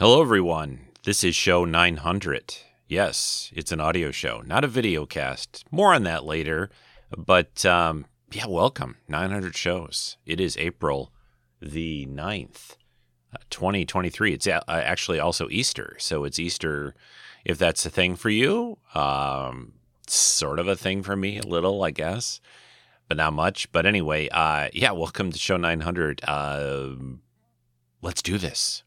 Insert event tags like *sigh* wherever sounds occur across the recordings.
Hello, everyone. This is show 900. Yes, it's an audio show, not a video cast. More on that later. But um, yeah, welcome. 900 shows. It is April the 9th, uh, 2023. It's uh, actually also Easter. So it's Easter, if that's a thing for you. Um, sort of a thing for me, a little, I guess, but not much. But anyway, uh, yeah, welcome to show 900. Uh, let's do this.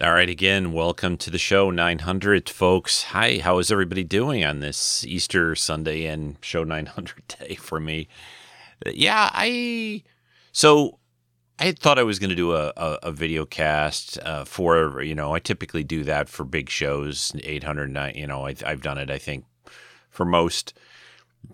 All right, again, welcome to the show 900, folks. Hi, how is everybody doing on this Easter Sunday and show 900 *laughs* day for me? Yeah, I. So I thought I was going to do a, a, a, video cast uh, for, you know, I typically do that for big shows, 800, you know, I, I've done it, I think, for most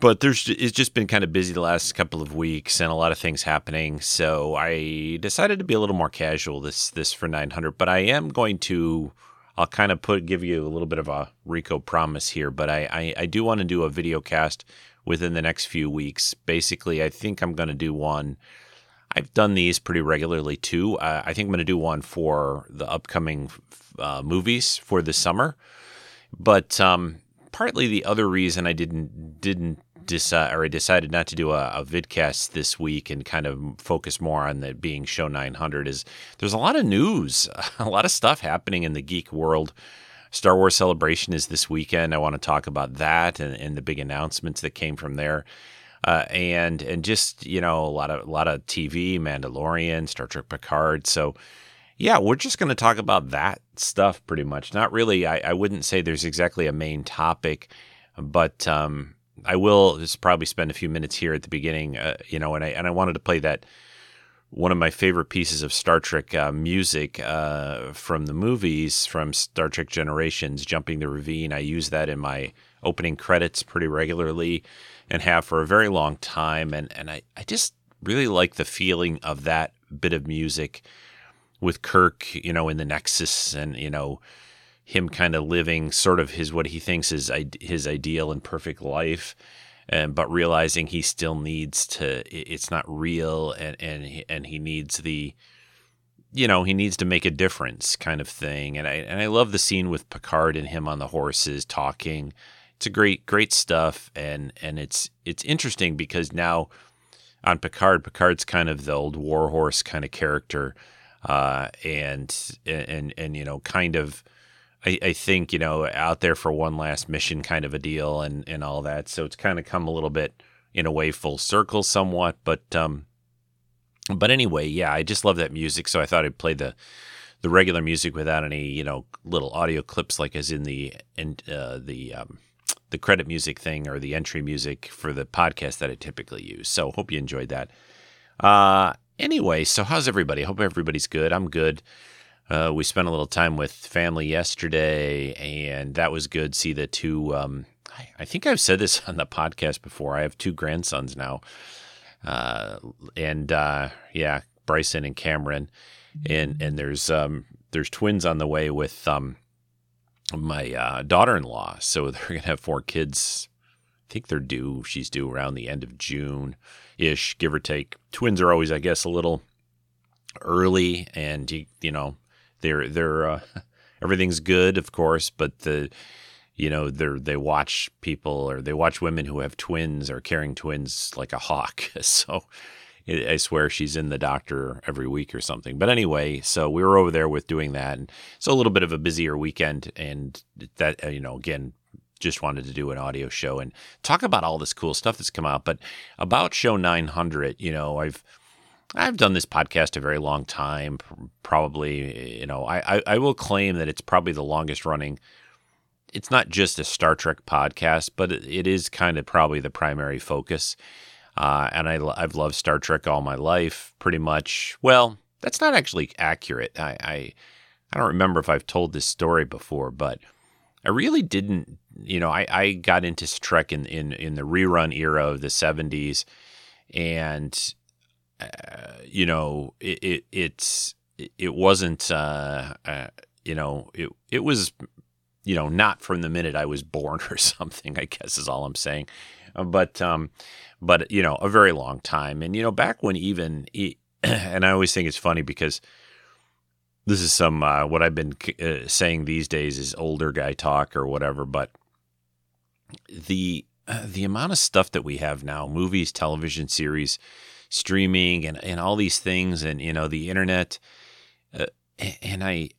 but there's it's just been kind of busy the last couple of weeks and a lot of things happening. So i decided to be a little more casual this this for 900 but i am going to i'll kind of put give you a little bit of a rico promise here but i i, I do want to do a video cast within the next few weeks. Basically i think i'm going to do one i've done these pretty regularly too. I think i'm going to do one for the upcoming uh, movies for the summer. But um partly the other reason I didn't didn't decide or I decided not to do a, a vidcast this week and kind of focus more on the being show 900 is there's a lot of news, *laughs* a lot of stuff happening in the geek world. Star Wars Celebration is this weekend. I want to talk about that and, and the big announcements that came from there. Uh, and and just you know a lot of a lot of TV, Mandalorian, Star Trek Picard. So yeah, we're just going to talk about that stuff pretty much. Not really. I, I wouldn't say there's exactly a main topic, but um, I will just probably spend a few minutes here at the beginning. Uh, you know, and I and I wanted to play that one of my favorite pieces of Star Trek uh, music uh, from the movies from Star Trek Generations, "Jumping the Ravine." I use that in my opening credits pretty regularly, and have for a very long time. And and I I just really like the feeling of that bit of music with Kirk, you know, in the Nexus, and you know, him kind of living sort of his what he thinks is his ideal and perfect life, and but realizing he still needs to. It's not real, and and and he needs the. You know, he needs to make a difference, kind of thing, and I and I love the scene with Picard and him on the horses talking. It's a great, great stuff, and and it's it's interesting because now on Picard, Picard's kind of the old warhorse kind of character uh, and and and you know, kind of. I, I, think you know out there for one last mission kind of a deal and and all that. So it's kind of come a little bit in a way full circle somewhat but um but anyway yeah i just love that music. So i thought i'd play the the regular music without any you know little audio clips like as in the in uh, the um the credit music thing or the entry music for the podcast that i typically use. So hope you enjoyed that. Uh Anyway, so how's everybody? Hope everybody's good. I'm good. Uh, we spent a little time with family yesterday, and that was good. See the two. Um, I, I, think I've said this *laughs* on the podcast before. I have two grandsons now, uh, and uh, yeah, Bryson and Cameron. and and there's um there's twins on the way with um my uh, daughter-in-law, so *laughs* they're gonna have four kids. I think they're due. She's due around the end of June, ish, give or take. Twins are always, I guess, a little early, and you you know they're they're uh, *laughs* everything's good, of course, but the you know they're they watch people or they watch women who have twins or carrying twins like a hawk. *laughs* So I swear she's in the doctor every week or something. But anyway, so we were over there with doing that, and so a little bit of a busier weekend, and that uh, you know again just wanted to do an audio show and talk about all this cool stuff that's come out. But about show 900, you know, I've I've done this podcast a very long time. Probably, you know, I, I, I will claim that it's probably the longest running. It's not just a Star Trek podcast, but it, is kind of probably the primary focus. Uh, and I, I've loved Star Trek all my life, pretty much. Well, that's not actually accurate. I, I, I don't remember if I've told this story before, but I really didn't. You know, I, I got into Trek in, in in the rerun era of the '70s, and uh, you know, it, it it's it wasn't. Uh, uh, you know, it it was you know, not from the minute I was born *laughs* or something, I guess is all I'm saying. But um, but you know, a very long time. And you know, back when even *clears throat* and I always think it's funny because this is some uh, what I've been uh, saying these days is older guy talk or whatever. But the uh, the amount of stuff that we have now, movies, television series, streaming, and and all these things, and you know, the internet, uh, and I.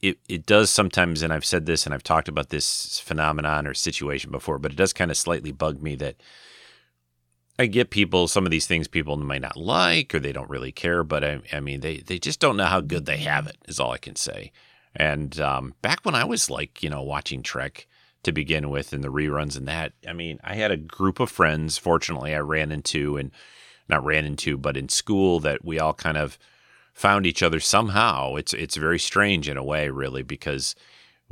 It, it does sometimes, and I've said this and I've talked about this phenomenon or situation before, but it does kind of slightly bug me that I get people some of these things people might not like or they don't really care, but I, I mean they they just don't know how good they have it is all I can say. And um, back when I was like you know watching Trek to begin with and the reruns and that, I mean I had a group of friends. Fortunately, I ran into and not ran into, but in school that we all kind of found each other somehow. It's it's very strange in a way, really, because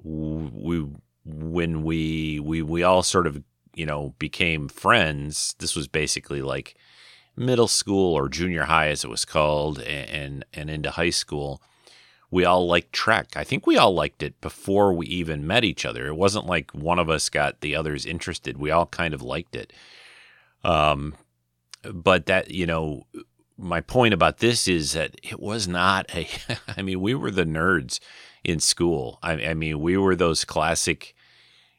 we when we we we all sort of you know, became friends, this was basically like middle school or junior high, as it was called, and and into high school. We all liked Trek. I think we all liked it before we even met each other. It wasn't like one of us got the others interested. We all kind of liked it. Um, but that you know, my point about this is that it was not a. *laughs* I mean, we were the nerds in school. I, I mean, we were those classic,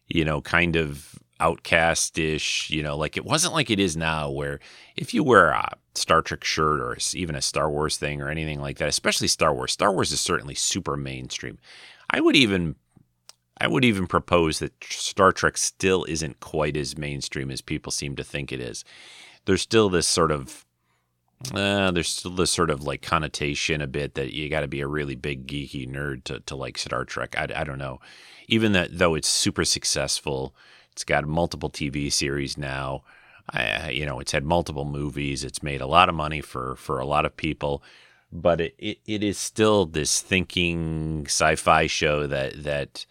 you know, kind of outcastish, you know, like it wasn't like it is now where if you wear a Star Trek shirt or even a Star Wars thing or anything like that, especially Star Wars, Star Wars is certainly super mainstream. I would even I would even propose that Star Trek still isn't quite as mainstream as people seem to think it is. There's still this sort of uh, there's still this sort of like connotation a bit that you got to be a really big geeky nerd to, to like Star Trek. I, I don't know. Even that though it's super successful, it's got multiple TV series now. I, you know, it's had multiple movies. It's made a lot of money for for a lot of people, but it, it, it is still this thinking sci-fi show that that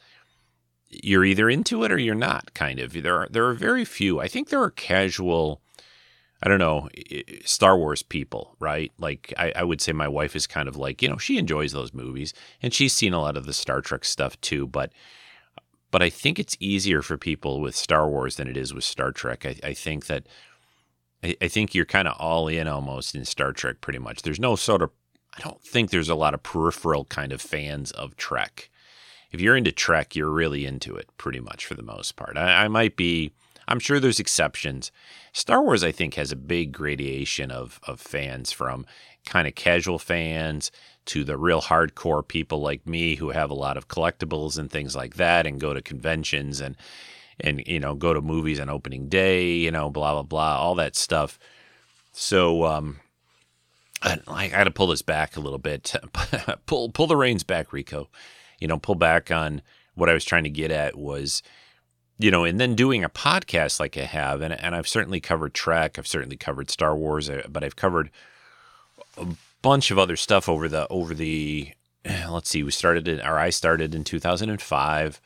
you're either into it or you're not. Kind of. There are there are very few. I think there are casual. I don't know, Star Wars people, right? Like, I, I, would say my wife is kind of like, you know, she enjoys those movies and she's seen a lot of the Star Trek stuff too. But but I think it's easier for people with Star Wars than it is with Star Trek. I, I think that I, I think you're kind of all in almost in Star Trek pretty much. There's no sort of I don't think there's a lot of peripheral kind of fans of Trek. If you're into Trek, you're really into it pretty much for the most part. I, I might be I'm sure there's exceptions. Star Wars, I think, has a big gradation of of fans from kind of casual fans to the real hardcore people like me who have a lot of collectibles and things like that and go to conventions and and you know go to movies on opening day you know blah blah blah all that stuff. So um I, I got to pull this back a little bit. *laughs* Pull pull the reins back Rico. You know pull back on what I was trying to get at was you know, and then doing a podcast like I have, and, and I've certainly covered Trek, I've certainly covered Star Wars, uh, but I've covered bunch of other stuff over the over the let's see we started it or I started in 2005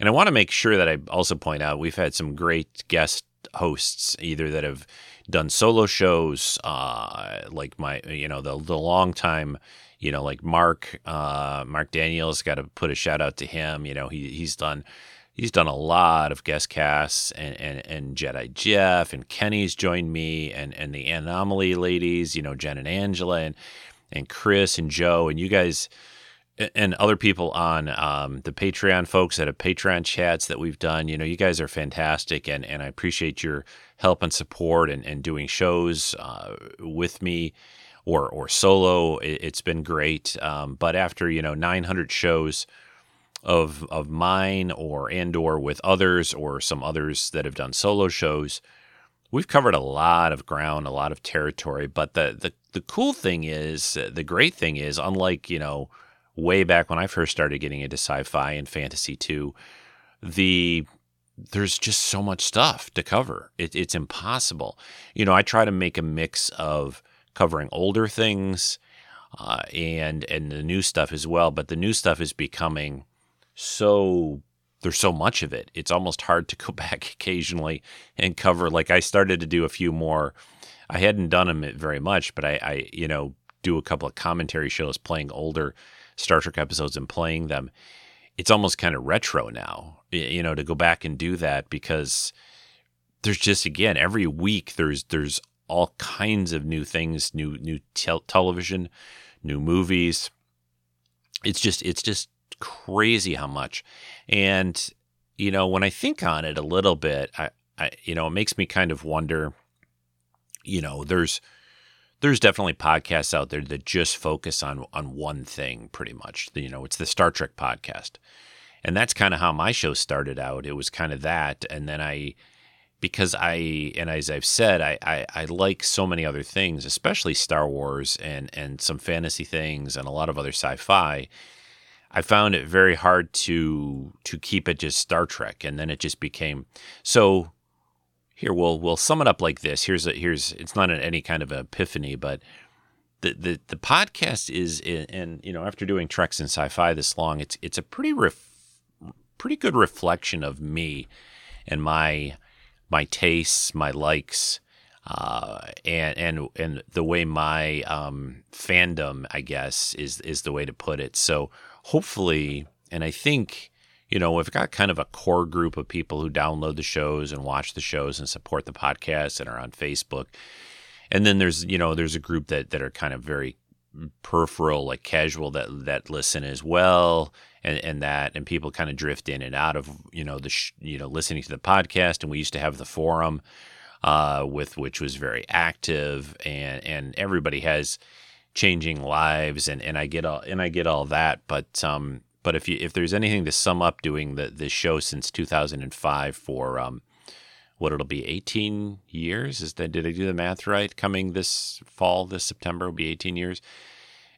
and I want to make sure that I also point out we've had some great guest hosts either that have done solo shows uh, like my you know the the long time you know, like Mark, uh, Mark Daniels, got to put a shout out to him. You know, he he's done he's done a lot of guest casts, and and, and Jedi Jeff and Kenny's joined me, and and the Anomaly ladies, you know, Jen and Angela, and and Chris and Joe, and you guys. And other people on um, the Patreon folks that have Patreon chats that we've done, you know, you guys are fantastic, and, and I appreciate your help and support and, and doing shows uh, with me or or solo. It, has been great. Um, but after you know 900 shows of of mine or and or with others or some others that have done solo shows, we've covered a lot of ground, a lot of territory. But the the the cool thing is, the great thing is, unlike you know way back when I first started getting into sci-fi and fantasy too, the there's just so much stuff to cover. It, it's impossible. You know, I try to make a mix of covering older things uh, and and the new stuff as well. But the new stuff is becoming so there's so much of it. It's almost hard to go *laughs* back occasionally and cover. Like I started to do a few more. I hadn't done them very much, but I, I you know do a couple of commentary shows playing older Star Trek episodes and playing them. It's almost kind of retro now, you know, to go back and do that because there's just again every week there's there's all kinds of new things, new new te- television, new movies. It's just it's just crazy how much. And you know, when I think on it a little bit, I, I you know, it makes me kind of wonder, you know, there's there's definitely podcasts out there that just focus on on one thing pretty much. You know, it's the Star Trek podcast. And that's kind of how my show started out. It was kind of that and then I because I and as I've said, I, I, I like so many other things, especially Star Wars and and some fantasy things and a lot of other sci-fi. I found it very hard to to keep it just Star Trek, and then it just became so. Here we'll we'll sum it up like this. Here's a here's it's not an, any kind of epiphany, but the the the podcast is and you know after doing Treks in Sci-Fi this long, it's it's a pretty ref, pretty good reflection of me and my my tastes, my likes, uh, and and and the way my um, fandom, I guess, is is the way to put it. So hopefully, and I think you know we've got kind of a core group of people who download the shows and watch the shows and support the podcast and are on Facebook. And then there's you know there's a group that that are kind of very peripheral, like casual that that listen as well and, and that and people kind of drift in and out of you know the sh- you know listening to the podcast and we used to have the forum uh, with which was very active and and everybody has changing lives and and I get all and I get all that but um but if you if there's anything to sum up doing the this show since 2005 for um what it'll be 18 years? Is that did I do the math right? Coming this fall this September will be 18 years.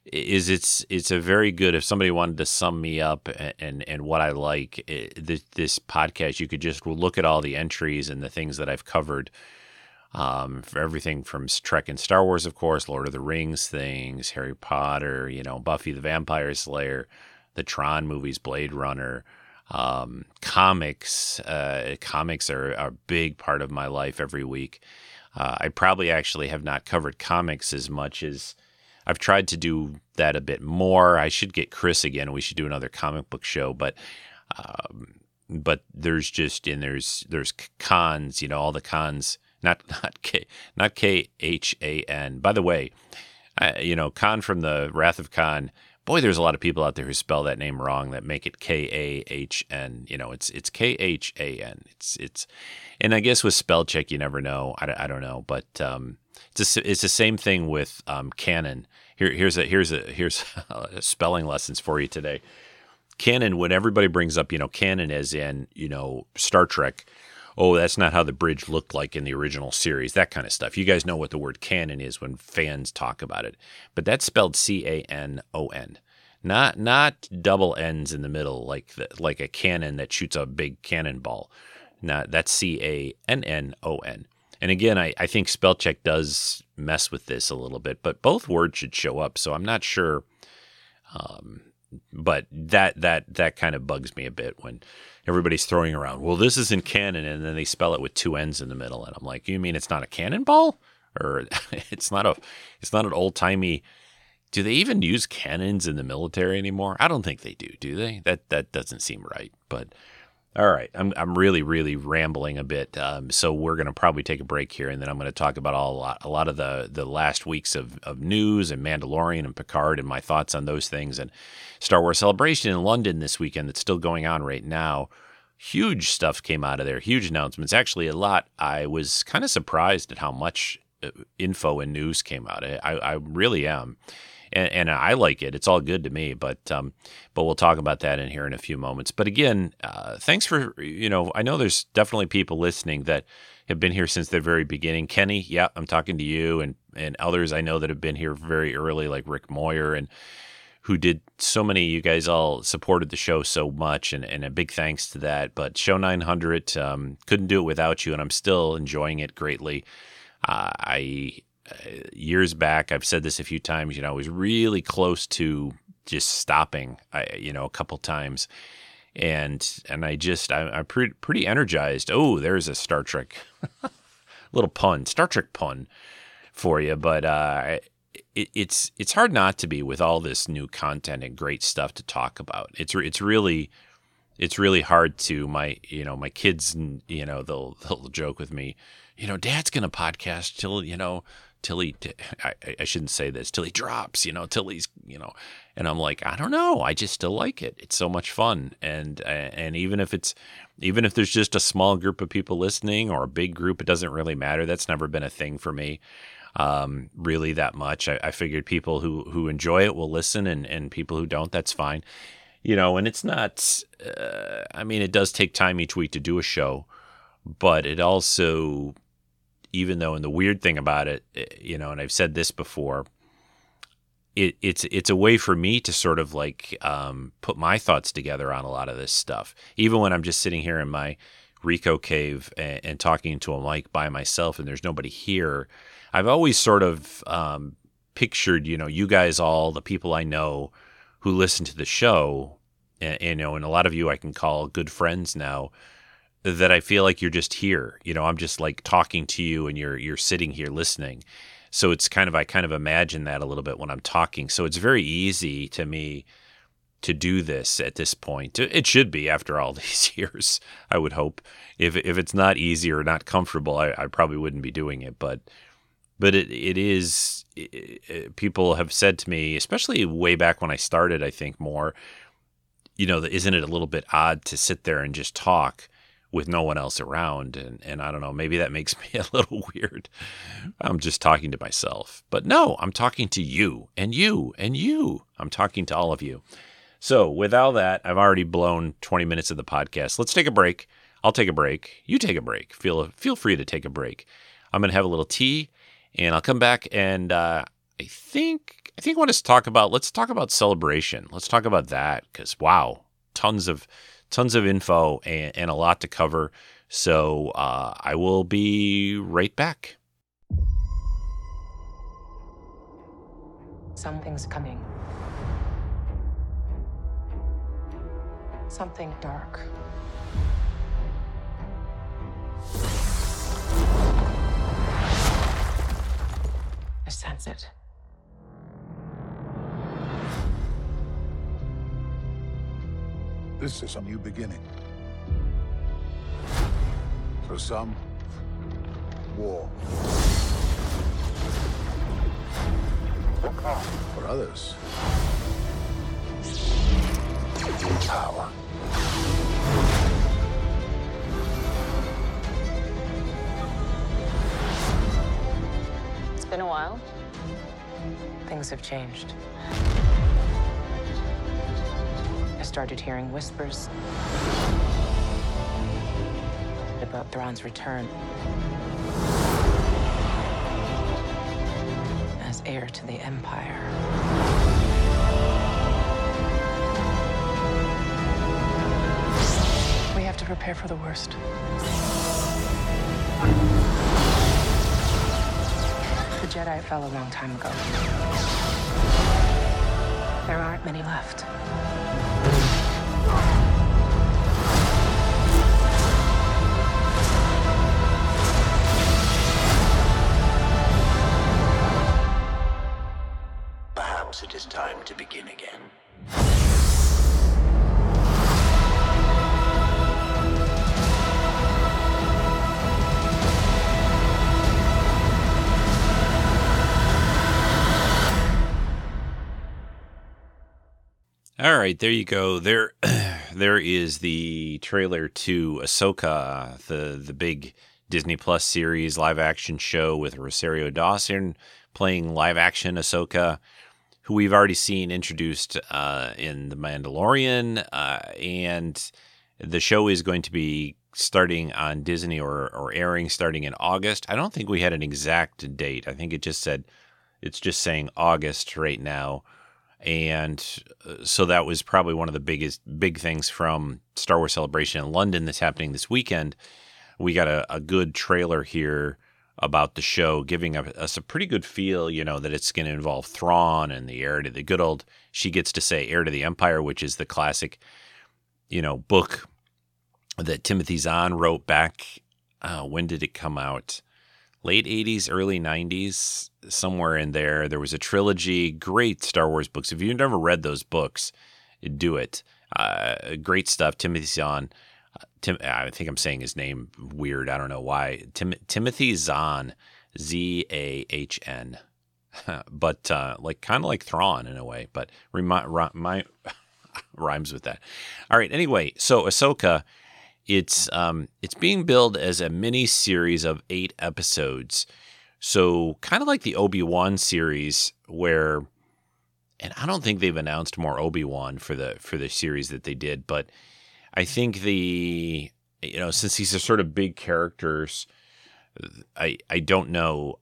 Is it's it's a very good if somebody wanted to sum me up and and, and what I like it, this, this, podcast you could just look at all the entries and the things that I've covered um, for everything from Trek and Star Wars of course Lord of the Rings things Harry Potter you know Buffy the Vampire Slayer the Tron movies Blade Runner um, comics uh, comics are, are, a big part of my life every week uh, I probably actually have not covered comics as much as I've tried to do that a bit more. I should get Chris again. We should do another comic book show, but um, but there's just and there's there's cons. You know, all the cons. Not *laughs* not K not K H A N. By the way, I, you know, Khan from the Wrath of Khan. Boy, there's a lot of people out there who spell that name wrong that make it K A H N. You know, it's it's K H A N. It's it's, and I guess with spell check, you never know. I, I don't know, but um, it's a, it's the same thing with um, canon. Here, here's a here's a here's a *laughs* spelling lessons for you today. Canon, when everybody brings up, you know, canon as in, you know, Star Trek, oh, that's not how the bridge looked like in the original series, that kind of stuff. You guys know what the word canon is when fans talk about it. But that's spelled C A N O N. Not not double N's in the middle like the, like a cannon that shoots a big cannonball. Not that's C A N N O N. And again, I, I think spell check does mess with this a little bit, but both words should show up. So I'm not sure. Um, but that that that kind of bugs me a bit when everybody's throwing around. Well, this isn't canon, and then they spell it with two N's in the middle, and I'm like, you mean it's not a cannonball, or *laughs* it's not a it's not an old timey do they even use cannons in the military anymore? I don't think they do. Do they? That that doesn't seem right. But all right, I'm I'm really really rambling a bit. Um, so we're gonna probably take a break here, and then I'm gonna talk about all a lot a lot of the the last weeks of of news and Mandalorian and Picard and my thoughts on those things and Star Wars Celebration in London this weekend that's still going on right now. Huge stuff came out of there. Huge announcements. Actually, a lot. I was kind of surprised at how much uh, info and news came out. I I really am and, and I like it. It's all good to me. But um, but we'll talk about that in here in a few moments. But again, uh, thanks for you know I know there's definitely people listening that have been here since the very beginning. Kenny, yeah, I'm talking to you, and and others I know that have been here very early, like Rick Moyer and who did so many you guys all supported the show so much and, and a big thanks to that but show 900 um, couldn't do it without you and i'm still enjoying it greatly uh, i years back, I've said this a few times, you know, I was really close to just stopping, I, you know, a couple times. And and I just I, am pretty pretty energized. Oh, there's a Star Trek *laughs* little pun, Star Trek pun for you. But uh, it, it's it's hard not to be with all this new content and great stuff to talk about. It's it's really it's really hard to my you know my kids you know they'll they'll joke with me you know dad's gonna podcast till you know till he I, I shouldn't say this till he drops you know till he's you know and i'm like i don't know. I just still like it. It's so much fun. And and even if it's even if there's just a small group of people listening or a big group it doesn't really matter. That's never been a thing for me um, really that much. I, I figured people who who enjoy it will listen and and people who don't that's fine. You know and it's not uh, i mean it does take time each week to do a show but it also even though, and the weird thing about it, eh, you know, and I've said this before, it, it's it's a way for me to sort of like um, put my thoughts together on a lot of this stuff. Even when I'm just sitting here in my Rico cave and, and talking to a mic by myself, and there's nobody here, I've always sort of um, pictured, you know, you guys all the people I know who listen to the show, and, you know, and a lot of you I can call good friends now that I feel like you're just here. You know, I'm just like talking to you and you're you're sitting here listening. So it's kind of I kind of imagine that a little bit when I'm talking. So it's very easy to me to do this at this point. It should be after all *laughs* these years, I would hope. If if it's not easy or not comfortable, I, I probably wouldn't be doing it. But but it it is. It, it, people have said to me, especially way back when I started, I think more. You know, isn't it a little bit odd to sit there and just talk? With no one else around and and I don't know maybe that makes *laughs* me a little weird. I'm just talking to myself. But no I'm talking to you and you and you. I'm talking to all of you. So with all that I've already blown 20 minutes of the podcast. Let's take a break. I'll take a break. You take a break. Feel feel free to take a break. I'm going to have a little tea and I'll come back and uh, I think I think I want to talk about let's talk about celebration. Let's talk about that cuz wow tons of tons of info and, and a lot to cover. So uh, I will be right back. Something's coming. Something dark. I sense it. This is a new beginning. For some, war. For others, power. It's been a while. Things have changed. Started hearing whispers about Thrawn's return as heir to the Empire. We have to prepare for the worst. The Jedi fell a long time ago. There aren't many left. Begin again. All right, there you go. There, *clears throat* there is the trailer to Ahsoka, the the big Disney Plus series live action show with Rosario Dawson playing live action Ahsoka, who we've already seen introduced uh, in The Mandalorian, uh, and the show is going to be starting on Disney or or airing starting in August. I don't think we had an exact date. I think it just said it's just saying August right now and uh, so that was probably one of the biggest big things from Star Wars Celebration in London that's happening this weekend. We got a, a good trailer here about the show, giving us a pretty good feel, you know, that it's going to involve Thrawn and the heir to the good old. She gets to say heir to the Empire, which is the classic, you know, book that Timothy Zahn wrote back. Uh, when did it come out? late 80s, early 90s, somewhere in there. There was a trilogy, great Star Wars books. If you've never read those books, do it. Uh, great stuff. Timothy Zahn. Tim, I think I'm saying his name weird. I don't know why. Tim, Timothy Zahn, Z A H N. *laughs* but uh, like kind of like Thrawn in a way, but remi- my, *laughs* rhymes with that. All right. Anyway, so Ahsoka it's um, it's being billed as a mini series of eight episodes, so kind of like the Obi Wan series, where, and I don't think they've announced more Obi Wan for the for the series that they did, but I think the you know since these are sort of big characters, I I don't know.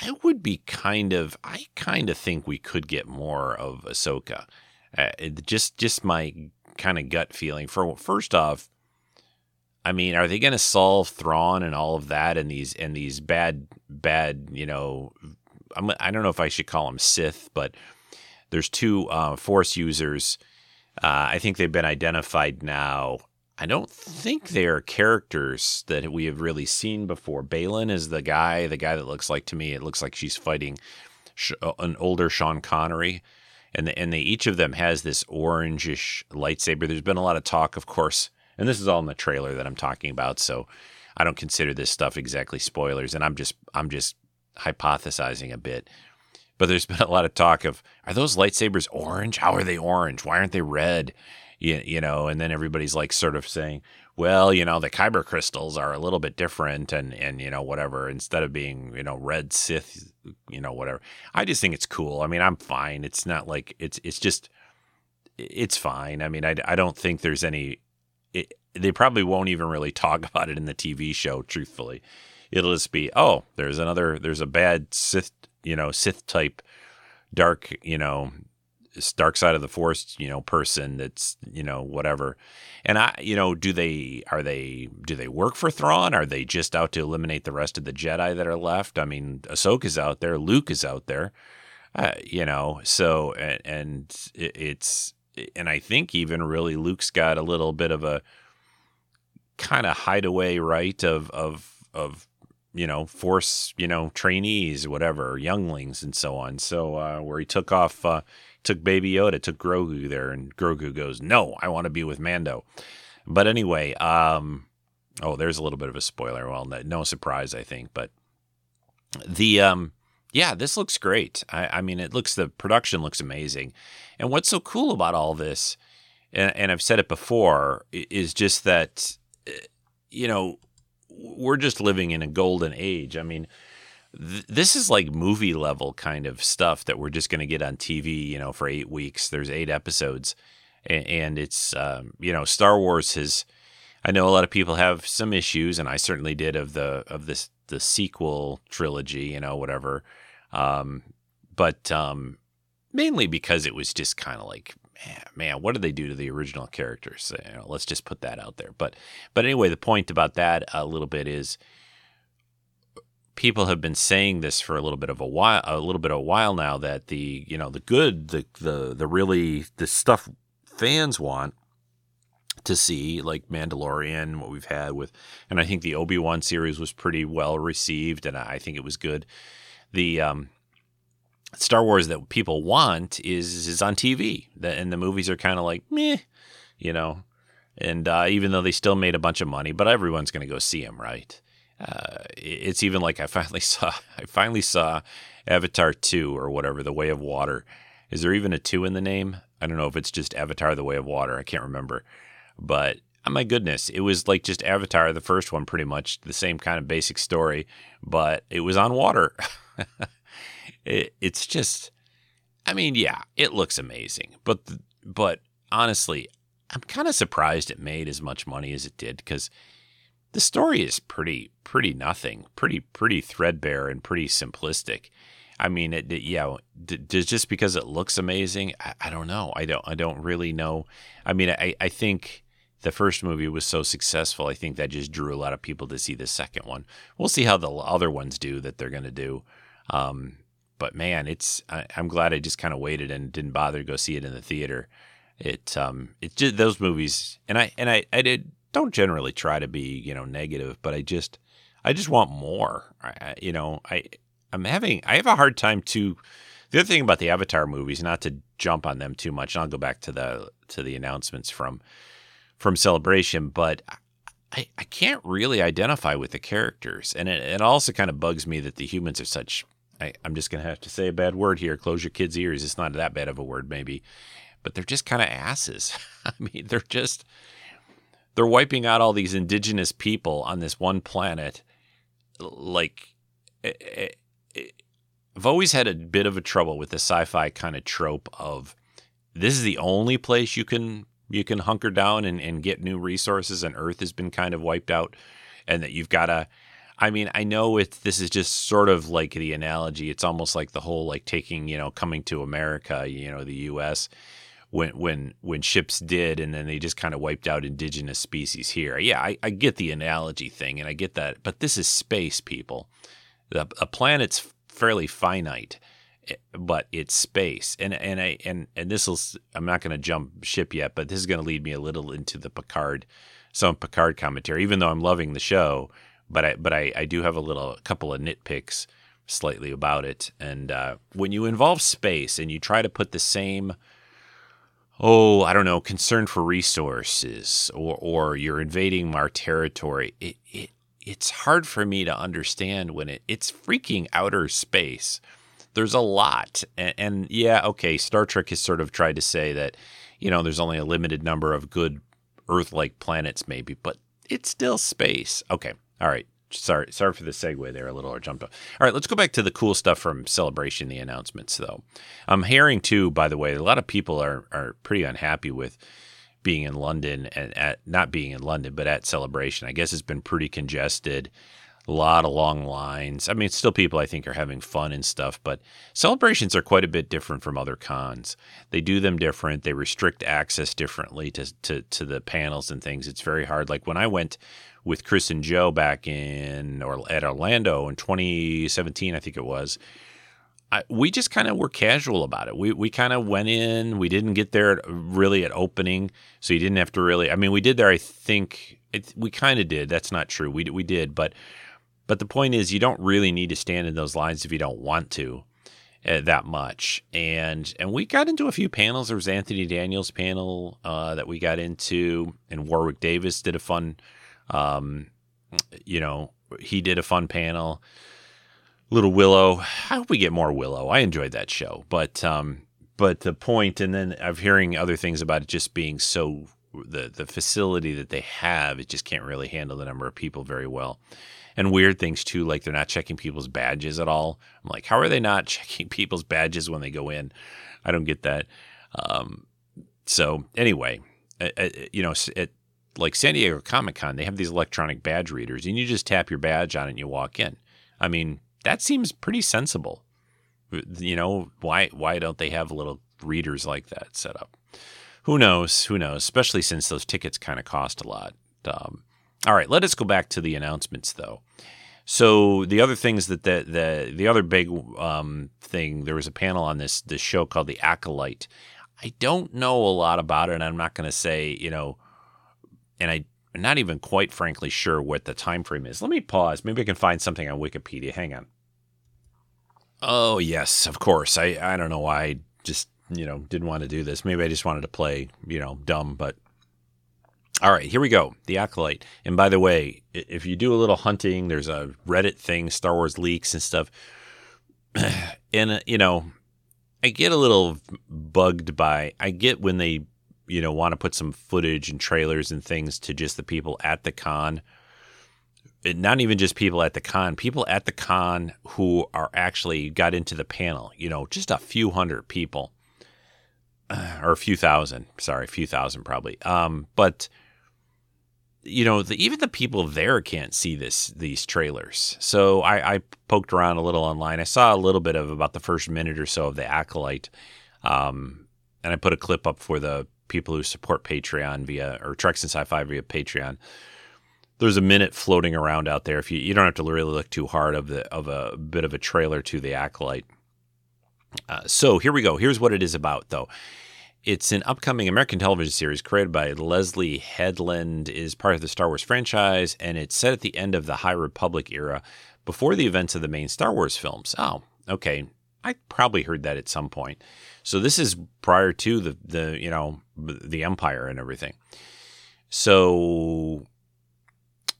I, would be kind of I kind of think we could get more of Ahsoka. Uh, just just my kind of gut feeling. For first off, I mean, are they going to solve Thrawn and all of that and these and these bad bad you know I'm, I don't know if I should call them Sith, but there's two uh, Force users. Uh, I think they've been identified now. I don't think they are characters that we have really seen before. Baylan is the guy, the guy that looks like to me, it looks like she's fighting uh, an older Sean Connery, and the, and they each of them has this orangish lightsaber. There's been a lot of talk, of course, and this is all in the trailer that I'm talking about, so I don't consider this stuff exactly spoilers, and I'm just I'm just hypothesizing a bit. But there's been a lot of talk of are those lightsabers orange? How are they orange? Why aren't they red? You, you know, and then everybody's like sort of saying, well, you know, the kyber crystals are a little bit different and and you know whatever instead of being, you know, red Sith, you know, whatever. I just think it's cool. I mean, I'm fine. It's not like it's it's just it's fine. I mean, I, I don't think there's any it, they probably won't even really talk *laughs* about it in the TV show. Truthfully, it'll just be, oh, there's another, there's a bad Sith, you know, Sith type, dark, you know, dark side of the Force, you know, person that's, you know, whatever. And I, you know, do they are they do they work for Thrawn? Are they just out to eliminate the rest of the Jedi that are left? I mean, Ahsoka's out there, Luke is out there, uh, you know. So and, and it's and I think even really Luke's got a little bit of a kind of hideaway right of of of you know force you know trainees whatever younglings and so on. So uh, where he took off uh, took baby yoda took grogu there and grogu goes no i want to be with mando. But anyway um oh there's a little bit of a spoiler. Well no surprise i think but the um yeah, this looks great. I, I, mean, it looks the production looks amazing, and what's so cool about all this, and, and I've said it before, is just that eh, you know we're just living in a golden age. I mean, th- this is like movie level kind of stuff that we're just going to get on TV. You know, for eight weeks. There's eight episodes, and, and it's um, you know Star Wars has. I know a lot of people have some issues, and I certainly did of the of this the sequel trilogy, you know, whatever. Um, but um, mainly because it was just kind of like, man, what did they do to the original characters? You know, let's just put that out there. But but anyway, the point about that a little bit is people have been saying this for a little bit of a while a little bit of a while now that the you know the good the the the really the stuff fans want to see, like Mandalorian, what we've had with, and I think the Obi Wan series was pretty well received, and I think it was good. The um, Star Wars that people want is is on TV, and the movies are kind of like meh, you know. And uh, even though they still made a bunch of money, but everyone's going to go see them, right? Uh, it's even like I finally *laughs* saw I finally saw Avatar two or whatever, The Way of Water. Is there even a two in the name? I don't know if it's just Avatar: The Way of Water. I can't remember, but oh my goodness, it was like just Avatar, the first one, pretty much the same kind of basic story, but it was on water. *laughs* it, it's just, I mean, yeah, it looks amazing, but but honestly, I'm kind of surprised it made as much money as it did because the story is pretty pretty nothing, pretty pretty threadbare and pretty simplistic. I mean, it, it yeah, d- d- just because it looks amazing, I, I, don't know. I don't I don't really know. I mean, I I think the first movie was so successful. I think that just drew a lot of people to see the second one. We'll see how the other ones do that they're going to do. Um, but man, it's I, am glad I just kind of waited and didn't bother to go see it in the theater. It um it just those movies and I and I I did don't generally try to be you know negative, but I just I just want more. I, you know I I'm having I have a hard time to. The other thing about the Avatar movies, not to jump on them too much, and I'll go back to the to the announcements from from Celebration, but I, I can't really identify with the characters, and it, it also kind of bugs me that the humans are such I, am just going to have to say a bad word here. Close your kids' ears. It's not that bad of a word, maybe, but they're just kind of asses. *laughs* I mean, they're just they're wiping out all these indigenous people on this one planet. Like, it, eh, it, eh, eh, I've always had a bit of a trouble with the sci-fi kind of trope of this is the only place you can you can hunker down and, and get new resources, and Earth has been kind of wiped out, and that you've got to I mean, I know it. This is just sort of like the analogy. It's almost like the whole like taking, you know, coming to America, you know, the U.S. when when when ships did, and then they just kind of wiped out indigenous species here. Yeah, I, I get the analogy thing, and I get that, but this is space, people. The a planet's fairly finite, eh, but it's space, and and I and and this will. I'm not going to jump ship yet, but this is going to lead me a little into the Picard, some Picard commentary. Even though I'm loving the show but I but I, I do have a little a couple of nitpicks slightly about it. And uh, when you involve space and you try to put the same oh I don't know concern for resources or or you're invading our territory, it, it it's hard for me to understand when it it's freaking outer space. There's a lot, and, and yeah, okay. Star Trek has sort of tried to say that you know there's only a limited number of good Earth-like planets, maybe, but it's still space. Okay, all right. Sorry, sorry for the segue there a little or jumped off. All right, let's go back to the cool stuff from Celebration, the announcements though. Um, I'm hearing too, by the way, a lot of people are are pretty unhappy with being in London and at not being in London, but at Celebration. I guess it's been pretty congested a lot of long lines. I mean, still people I think are having fun and stuff, but celebrations are quite a bit different from other cons. They do them different. They restrict access differently to, to, to the panels and things. It's very hard. Like when I went with Chris and Joe back in or at Orlando in 2017, I think it was. I, we just kind of were casual about it. We we kind of went in. We didn't get there really at opening, so you didn't have to really. I mean, we did there. I think it, we kind of did. That's not true. We we did, but but the point is, you don't really need to stand in those lines if you don't want to uh, that much. And and we got into a few panels. There was Anthony Daniels panel uh, that we got into, and Warwick Davis did a fun, um, you know, he did a fun panel. Little Willow. I hope we get more Willow. I enjoyed that show, but um, but the point, and then I'm hearing other things about it just being so the the facility that they have, it just can't really handle the number of people very well and weird things too, like they're not checking people's badges at all. I'm like, how are they not *laughs* checking people's badges when they go in? I don't get that. Um, so anyway, you know, at like San Diego Comic Con, they have these electronic badge readers, and you just tap your badge on it and you walk in. I mean, that seems pretty sensible. You know, why why don't they have little readers like that set up? Who knows? Who knows? Especially since those tickets kind of cost a lot. Um, all right, let us go back to the announcements though. So the other things that the the the other big um, thing there was a panel on this this show called the Acolyte. I don't know a lot about it. And I'm not going to say you know, and I am not even quite frankly sure what the time frame is. Let me pause. Maybe I can find something on Wikipedia. Hang on. Oh yes, of course. I I don't know why I just you know didn't want to do this. Maybe I just wanted to play you know dumb, but all right, here we go. The Acolyte. And by the way, if you do a little hunting, there's a Reddit thing, Star Wars leaks and stuff. *clears throat* and, uh, you know, I get a little bugged by, I get when they, you know, want to put some footage and trailers and things to just the people at the con. Not even just people at the con, people at the con who are actually got into the panel, you know, just a few hundred people *sighs* or a few thousand, sorry, a few thousand probably. Um, but you know, the, even the people there can't see this these trailers. So I, I, poked around a little online. I saw a little bit of about the first minute or so of the acolyte, um, and I put a clip up for the people who support Patreon via or Treks in Sci-Fi via Patreon. There's a minute floating around out there. If you you don't have to really look too hard of the of a bit of a trailer to the acolyte. Uh, so here we go. Here's what it is about, though. It's an upcoming American television series created by Leslie Headland, is part of the Star Wars franchise, and it's set at the end of the High Republic era, before the events of the main Star Wars films. Oh, okay. I probably heard that at some point. So this is prior to the the you know the Empire and everything. So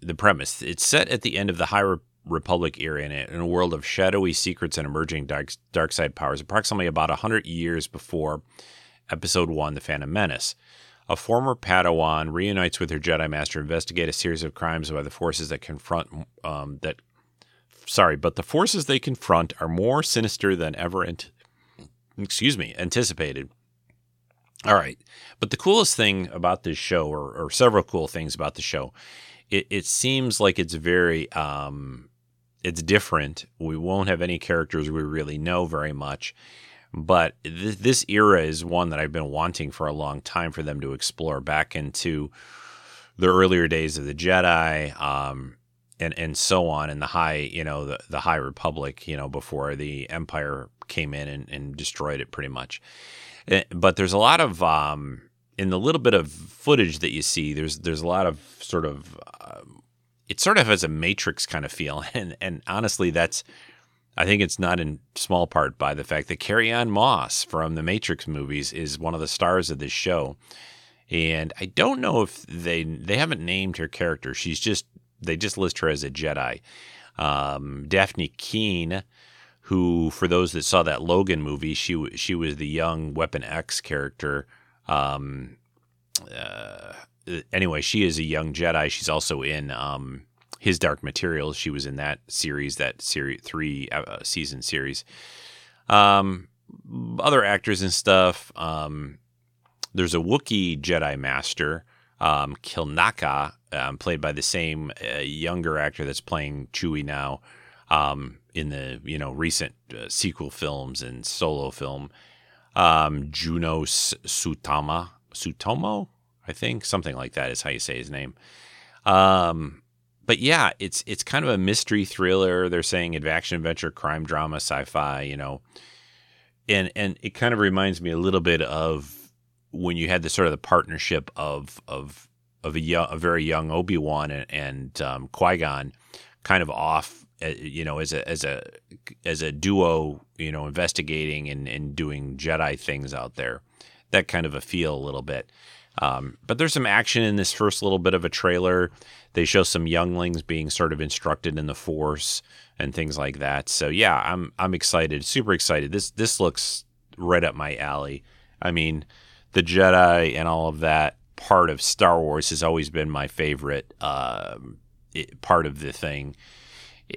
the premise it's set at the end of the High Republic era in, it, in a world of shadowy secrets and emerging dark, dark side powers, approximately about hundred years before Episode 1 The Phantom Menace. A former Padawan reunites with her Jedi Master to investigate a series of crimes by the forces that confront um, that sorry, but the forces they confront are more sinister than ever ant- excuse me, anticipated. All right. But the coolest thing about this show, or, or several cool things about the show, it, it seems like it's very um, it's different. We won't have any characters we really know very much. But th- this era is one that I've been wanting for a long time for them to explore back into the earlier days of the Jedi, um, and and so on, and the high, you know, the the High Republic, you know, before the Empire came in and, and destroyed it pretty much. Eh, but there's a lot of um, in the little bit of footage that you see, there's there's a lot of sort of uh, it sort of has a Matrix kind of feel, *laughs* and and honestly, that's I think it's not in small part by the fact that Carrie-Anne Moss from the Matrix movies is one of the stars of this show. And I don't know if they they haven't named her character. She's just they just list her as a Jedi. Um, Dafne Keen, who for those that saw that Logan movie, she she was the young Weapon X character. Um, uh, anyway, she is a young Jedi. She's also in um, his Dark Materials. She was in that series, that series three uh, season series. Um, other actors and stuff. Um, there's a Wookiee Jedi Master, um, Kelnacca, um, played by the same uh, younger actor that's playing Chewie now um, in the you know recent uh, sequel films and solo film. Um, Juno Sutama, Sutomo, I think something like that is how you say his name. Um, but yeah, it's it's kind of a mystery thriller. They're saying action adventure, crime drama, sci-fi. You know, and and it kind of reminds me a little bit of when you had the sort of the partnership of of of a, young, a very young Obi Wan and, and um, Qui Gon, kind of off, you know, as a as a as a duo, you know, investigating and, and doing Jedi things out there. That kind of a feel a little bit. Um, but there's some action in this first little bit of a trailer. They show some younglings being sort of instructed in the Force and things like that. So yeah, I'm I'm excited, super excited. This this looks right up my alley. I mean, the Jedi and all of that part of Star Wars has always been my favorite uh, part of the thing.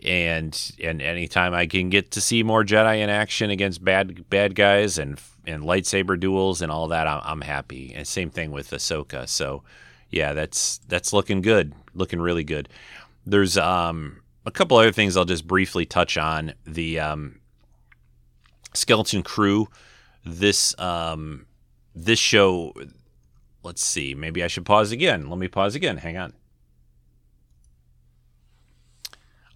And and anytime I can get to see more Jedi in action against bad bad guys and and lightsaber duels and all that, I'm, I'm happy. And same thing with Ahsoka. So yeah, that's that's looking good, looking really good. There's um, a couple other things I'll just briefly touch on. The um, Skeleton Crew, this um, this show. Let's see. Maybe I should pause again. Let me pause again. Hang on.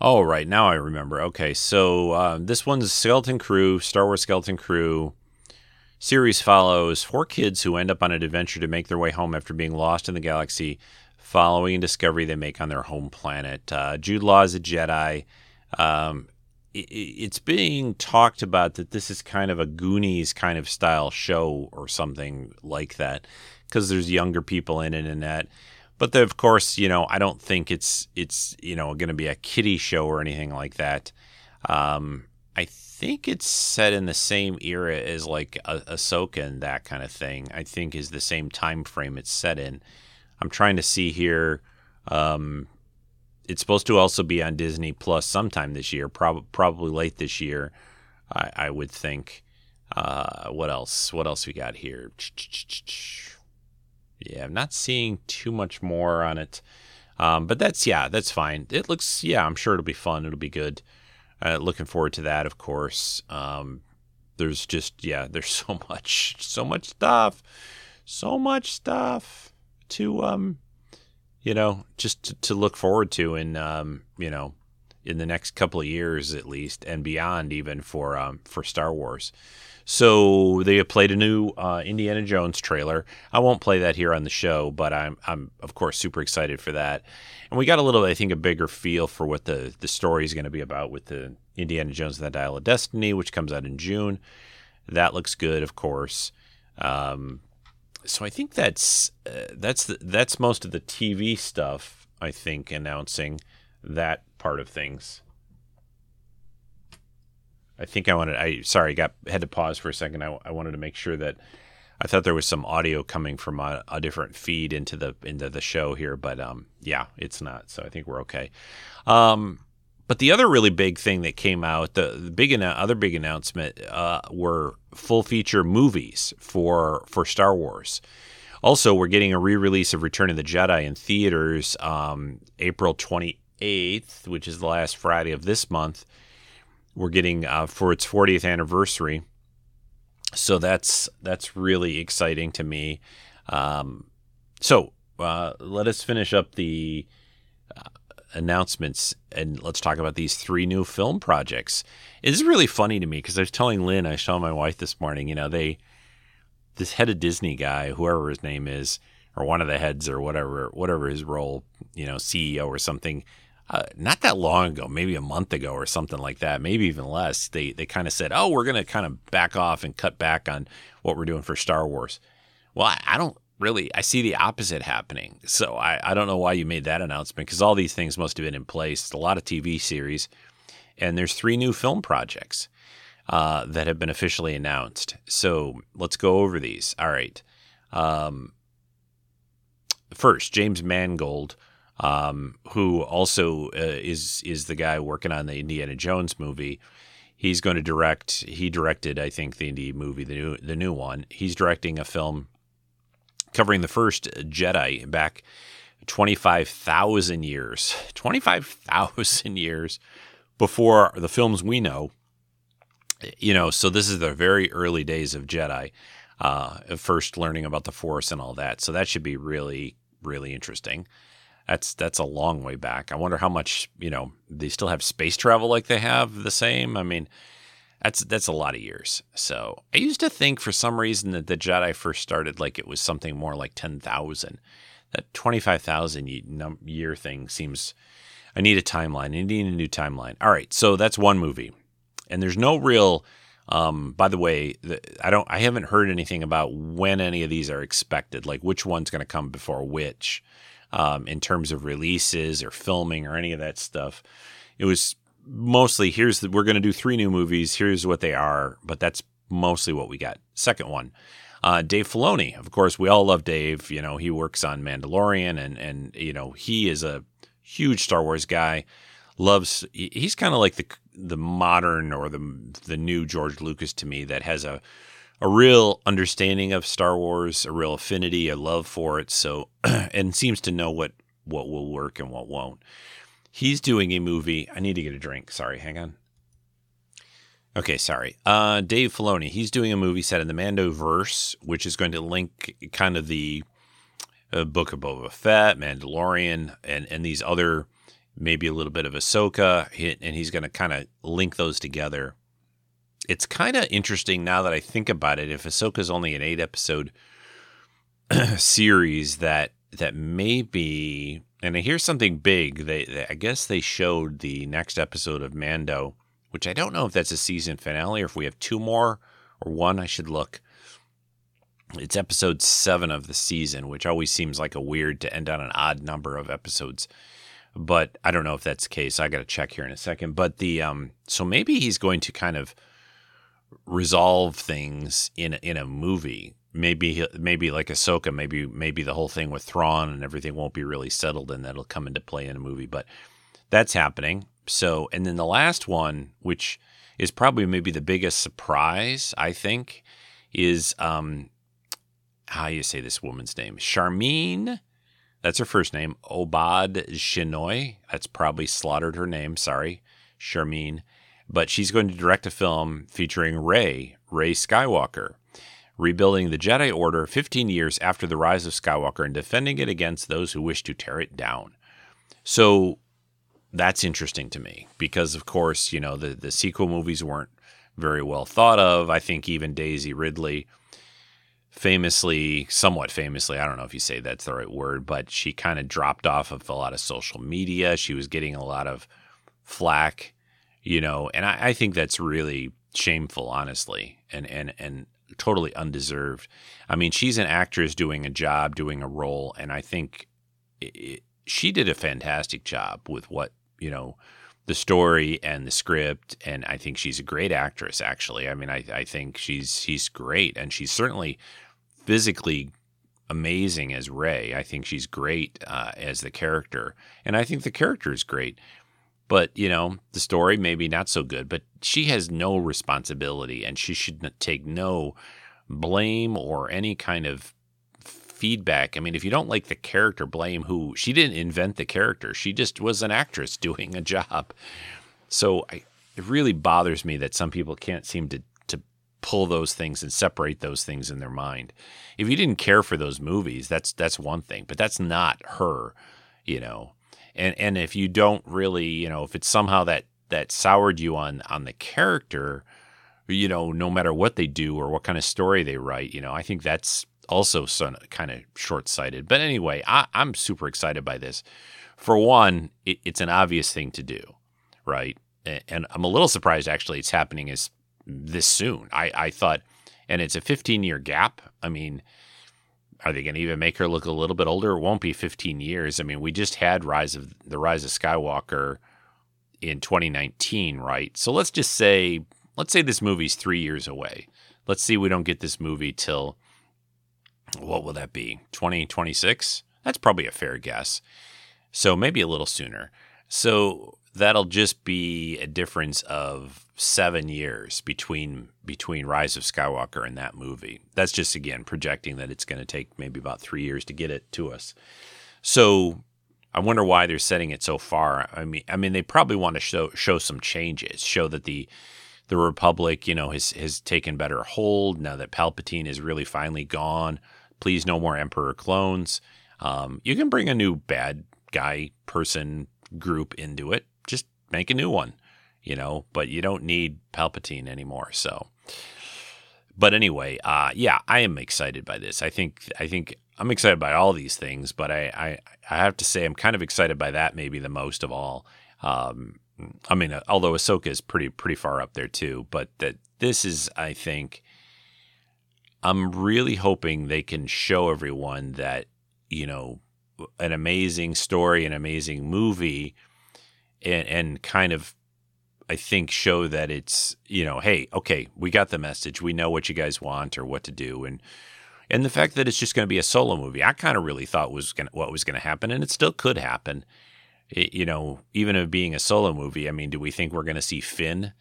Oh, right. Now I remember. Okay. So uh, this one's Skeleton Crew, Star Wars Skeleton Crew series follows four kids who end up on an adventure to make their way home after being lost in the galaxy, following a discovery they make on their home planet. Uh, Jude Law is a Jedi. Um, it's being talked about that this is kind of a Goonies kind of style show or something like that because there's younger people in it and that. But the, of course, you know, I don't think it's it's you know going to be a kiddie show or anything like that. Um, I think it's set in the same era as like Ahsoka and that kind of thing. I think is the same time frame it's set in. I'm trying to see here. Um, it's supposed to also be on Disney Plus sometime this year, prob- probably late this year, I, I would think. Uh, what else? What else we got here? Yeah, I'm not seeing too much more on it. Um, but that's, yeah, that's fine. It looks, yeah, I'm sure it'll be fun. It'll be good. Uh, looking forward to that, of course. Um, there's just, yeah, *laughs* there's so much, so much stuff, so much stuff to, um, you know, just to, to look forward to in, um, you know, in the next couple of years at least and beyond even for, um, for Star Wars. So they have played a new uh, Indiana Jones trailer. I won't play that here on the show, but I'm I'm of course super excited for that. And we got a little, I think, a bigger feel for what the the story is going to be about with the Indiana Jones and the Dial of Destiny, which comes out in June. That looks good, of course. Um, so I think that's uh, that's the, that's most of the TV stuff. I think announcing that part of things. I think I wanted. I sorry, got had to pause for a second. I, I wanted to make sure that I thought there was some audio coming from a, a, different feed into the into the show here, but um, yeah, it's not. So I think we're okay. Um, but the other really big thing that came out, the, the big other big announcement, uh, were full feature movies for for Star Wars. Also, we're getting a re-release of Return of the Jedi in theaters um, April twenty eighth, which is the last Friday of this month we're getting uh, for its 40th anniversary. So that's that's really exciting to me. Um, so uh, let us finish up the uh, announcements and let's talk about these three new film projects. It's really funny to me because I was telling Lynn, I saw my wife this morning. You know, they this head of Disney guy, whoever his name is, or one of the heads, or whatever, whatever his role, you know, CEO or something uh, not that long ago, maybe a month ago or something like that, maybe even less, they they kind of said, "Oh, we're going to kind of back off and cut back on what we're doing for Star Wars." Well, I, I don't really. I see the opposite happening. So I, I don't know why you made that announcement because all these things must have been in place. A lot of TV series, and there's three new film projects uh, that have been officially announced. So let's go over these. All right. Um, first, James Mangold um, who also uh, is is the guy working on the Indiana Jones movie. He's going to direct. He directed, I think, the indie movie, the new the new one. He's directing a film covering the first Jedi back twenty five thousand years, *laughs* twenty five thousand years before the films we know. You know, so this is the very early days of Jedi, uh, first learning about the Force and all that. So that should be really, really interesting. That's that's a long way back. I wonder how much you know they still have space travel like they have the same. I mean, that's that's a lot of years. So I used to think for some reason that the Jedi first started like it was something more like ten thousand. That twenty five thousand year thing seems. I need a timeline. I need a new timeline. All right, so that's one movie, and there's no real. Um, by the way, I don't. I haven't heard anything about when any of these are expected. Like which one's going to come before which um, in terms of releases or filming or any of that stuff. It was mostly here's the, we're going to do three new movies. Here's what they are, but that's mostly what we got. Second one, uh, Dave Filoni. Of course, we all love Dave. You know, he works on Mandalorian, and and you know he is a huge Star Wars guy. Loves. He's kind of like the the modern or the the new George Lucas to me that has a a real understanding of Star Wars, a real affinity, a love for it. So, *clears throat* and seems to know what what will work and what won't. He's doing a movie. I need to get a drink. Sorry, hang on. Okay, sorry. Uh, Dave Filoni. He's doing a movie set in the Mando verse, which is going to link kind of the uh, Book of Boba Fett, Mandalorian, and and these other maybe a little bit of Ahsoka, and he's going to kind of link those together it's kind of interesting now that I think about it. If Ahsoka's only an eight episode *clears throat* series, that that maybe, and here's something big. They, they, I guess they showed the next episode of Mando, which I don't know if that's a season finale or if we have two more or one. I should look. It's episode seven of the season, which always seems like a weird to end on an odd number of episodes. But I don't know if that's the case. I got to check here in a second. But the um, so maybe he's going to kind of resolve things in in a movie. Maybe maybe like Ahsoka. Maybe maybe the whole thing with Thrawn and everything won't be really settled, and that'll come into play in a movie. But that's happening. So and then the last one, which is probably maybe the biggest surprise, I think, is um, how you say this woman's name, Sharmeen. That's her first name, Obaid-Chinoy. That's probably slaughtered her name. Sorry, Sharmeen. But she's going to direct a film featuring Rey, Rey Skywalker, rebuilding the Jedi Order 15 years after the rise of Skywalker and defending it against those who wish to tear it down. So that's interesting to me because, of course, you know, the, the sequel movies weren't very well thought of. I think even Daisy Ridley famously, somewhat famously, I don't know if you say that's the right word, but she kind of dropped off of a lot of social media. She was getting a lot of flack, you know, and I, I think that's really shameful, honestly, and and and totally undeserved. I mean, she's an actress doing a job, doing a role, and I think it, it, she did a fantastic job with what you know the story and the script and i think she's a great actress actually i mean i, I think she's she's great and she's certainly physically amazing as Rey. I think she's great uh, as the character, and I think the character is great. But you know, the story maybe not so good. But she has no responsibility, and she should take no blame or any kind of feedback. I mean, if you don't like the character, blame who. She didn't invent the character. She just was an actress *laughs* doing a job. So I, it really bothers me that some people can't seem to pull those things and separate those things in their mind. If you didn't care for those movies, that's that's one thing, but that's not her, you know. And and if you don't really, you know, if it's somehow that that soured you on on the character, you know, no matter what they do or what kind of story they write, you know, I think that's also some kind of short sighted. But anyway, I, am super excited by this. For one, it, it's an obvious thing to do, right? And I'm a little surprised actually it's happening as this soon. I, I thought, and it's a 15 year gap. I mean, are they going to even make her look a little bit older? It won't be 15 years. I mean, we just had Rise of the Rise of Skywalker in 2019, right? So let's just say, let's say this movie's three years away. Let's see, we don't get this movie till what will that be? 2026? That's probably a fair guess. So maybe a little sooner. So that'll just be a difference of seven years between between Rise of Skywalker and that movie. That's just again projecting that it's going to take maybe about three years to get it to us. So I wonder why they're setting it so far. I mean, I mean they probably want to show show some changes, show that the the Republic, you know, has has taken better hold now that Palpatine is really finally gone. Please, no more Emperor clones. Um, you can bring a new bad guy person group into it just make a new one, you know, but you don't need Palpatine anymore. So, but anyway, uh, yeah, I am excited by this. I think, I think I'm excited by all these things, but I, I, I have to say I'm kind of excited by that maybe the most of all. Um, I mean, although Ahsoka is pretty, pretty far up there too, but that this is, I think, I'm really hoping they can show everyone that, you know, an amazing story, an amazing movie and, and kind of I think show that it's you know, hey, okay, we got the message. We know what you guys want or what to do, and and the fact that it's just going to be a solo movie, I kind of really thought was gonna, what was going to happen, and it still could happen. It, you know, even of being a solo movie, I mean, do we think we're going to see Finn,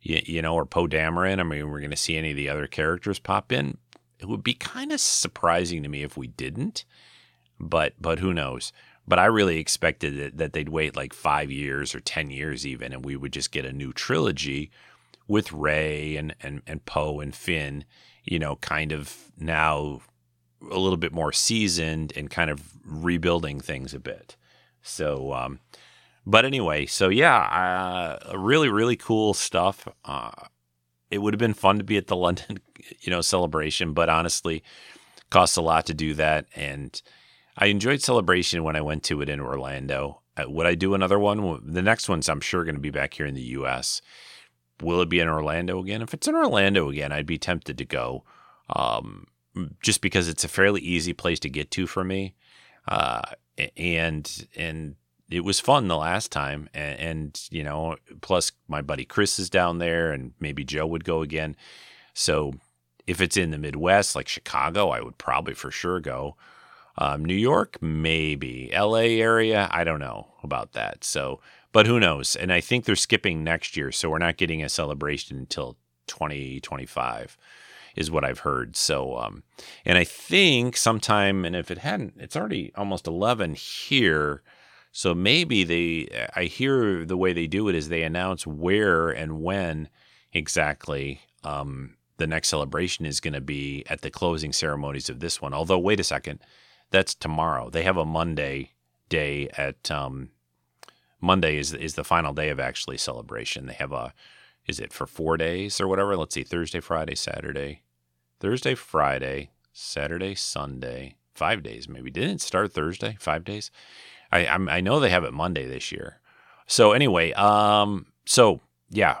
you, you know, or Poe Dameron? I mean, we're going to see any of the other characters pop in. It would be kind of surprising to me if we didn't, but but who knows? But I really expected that they'd wait like five years or 10 years even, and we would just get a new trilogy with Rey and, and, and Poe and Finn, you know, kind of now a little bit more seasoned and kind of rebuilding things a bit. So, um, but anyway, so yeah, uh, really, really cool stuff. Uh, it would have been fun to be at the *laughs* London, you know, celebration, but honestly, costs a lot to do that. And, I enjoyed Celebration when I went to it in Orlando. Uh, would I do another one? The next one's I'm sure going to be back here in the U.S. will it be in Orlando again? If it's in Orlando again, I'd be tempted to go, um, just because it's a fairly easy place to get to for me, uh, and and it was fun the last time, and, and you know, plus my buddy Chris is down there, and maybe Joe would go again. So if it's in the Midwest, like Chicago, I would probably for sure go. Um, New York, maybe. LA area, I don't know about that. So, but who knows? And I think they're skipping next year, so we're not getting a celebration until 2025, is what I've heard. So, um, and I think sometime, and if it hadn't, it's already almost 11 here. So maybe they, I hear the way they do it is they announce where and when exactly um, the next celebration is going to be at the closing ceremonies of this one. Although, wait a second that's tomorrow. They have a Monday day at um, Monday is is the final day of actually celebration. They have a is it for four days or whatever? Let's see, Thursday, Friday, Saturday, Thursday, Friday, Saturday, Sunday, five days maybe. Didn't it start Thursday? Five days. I I'm, I know they have it Monday this year. So anyway, um, so yeah,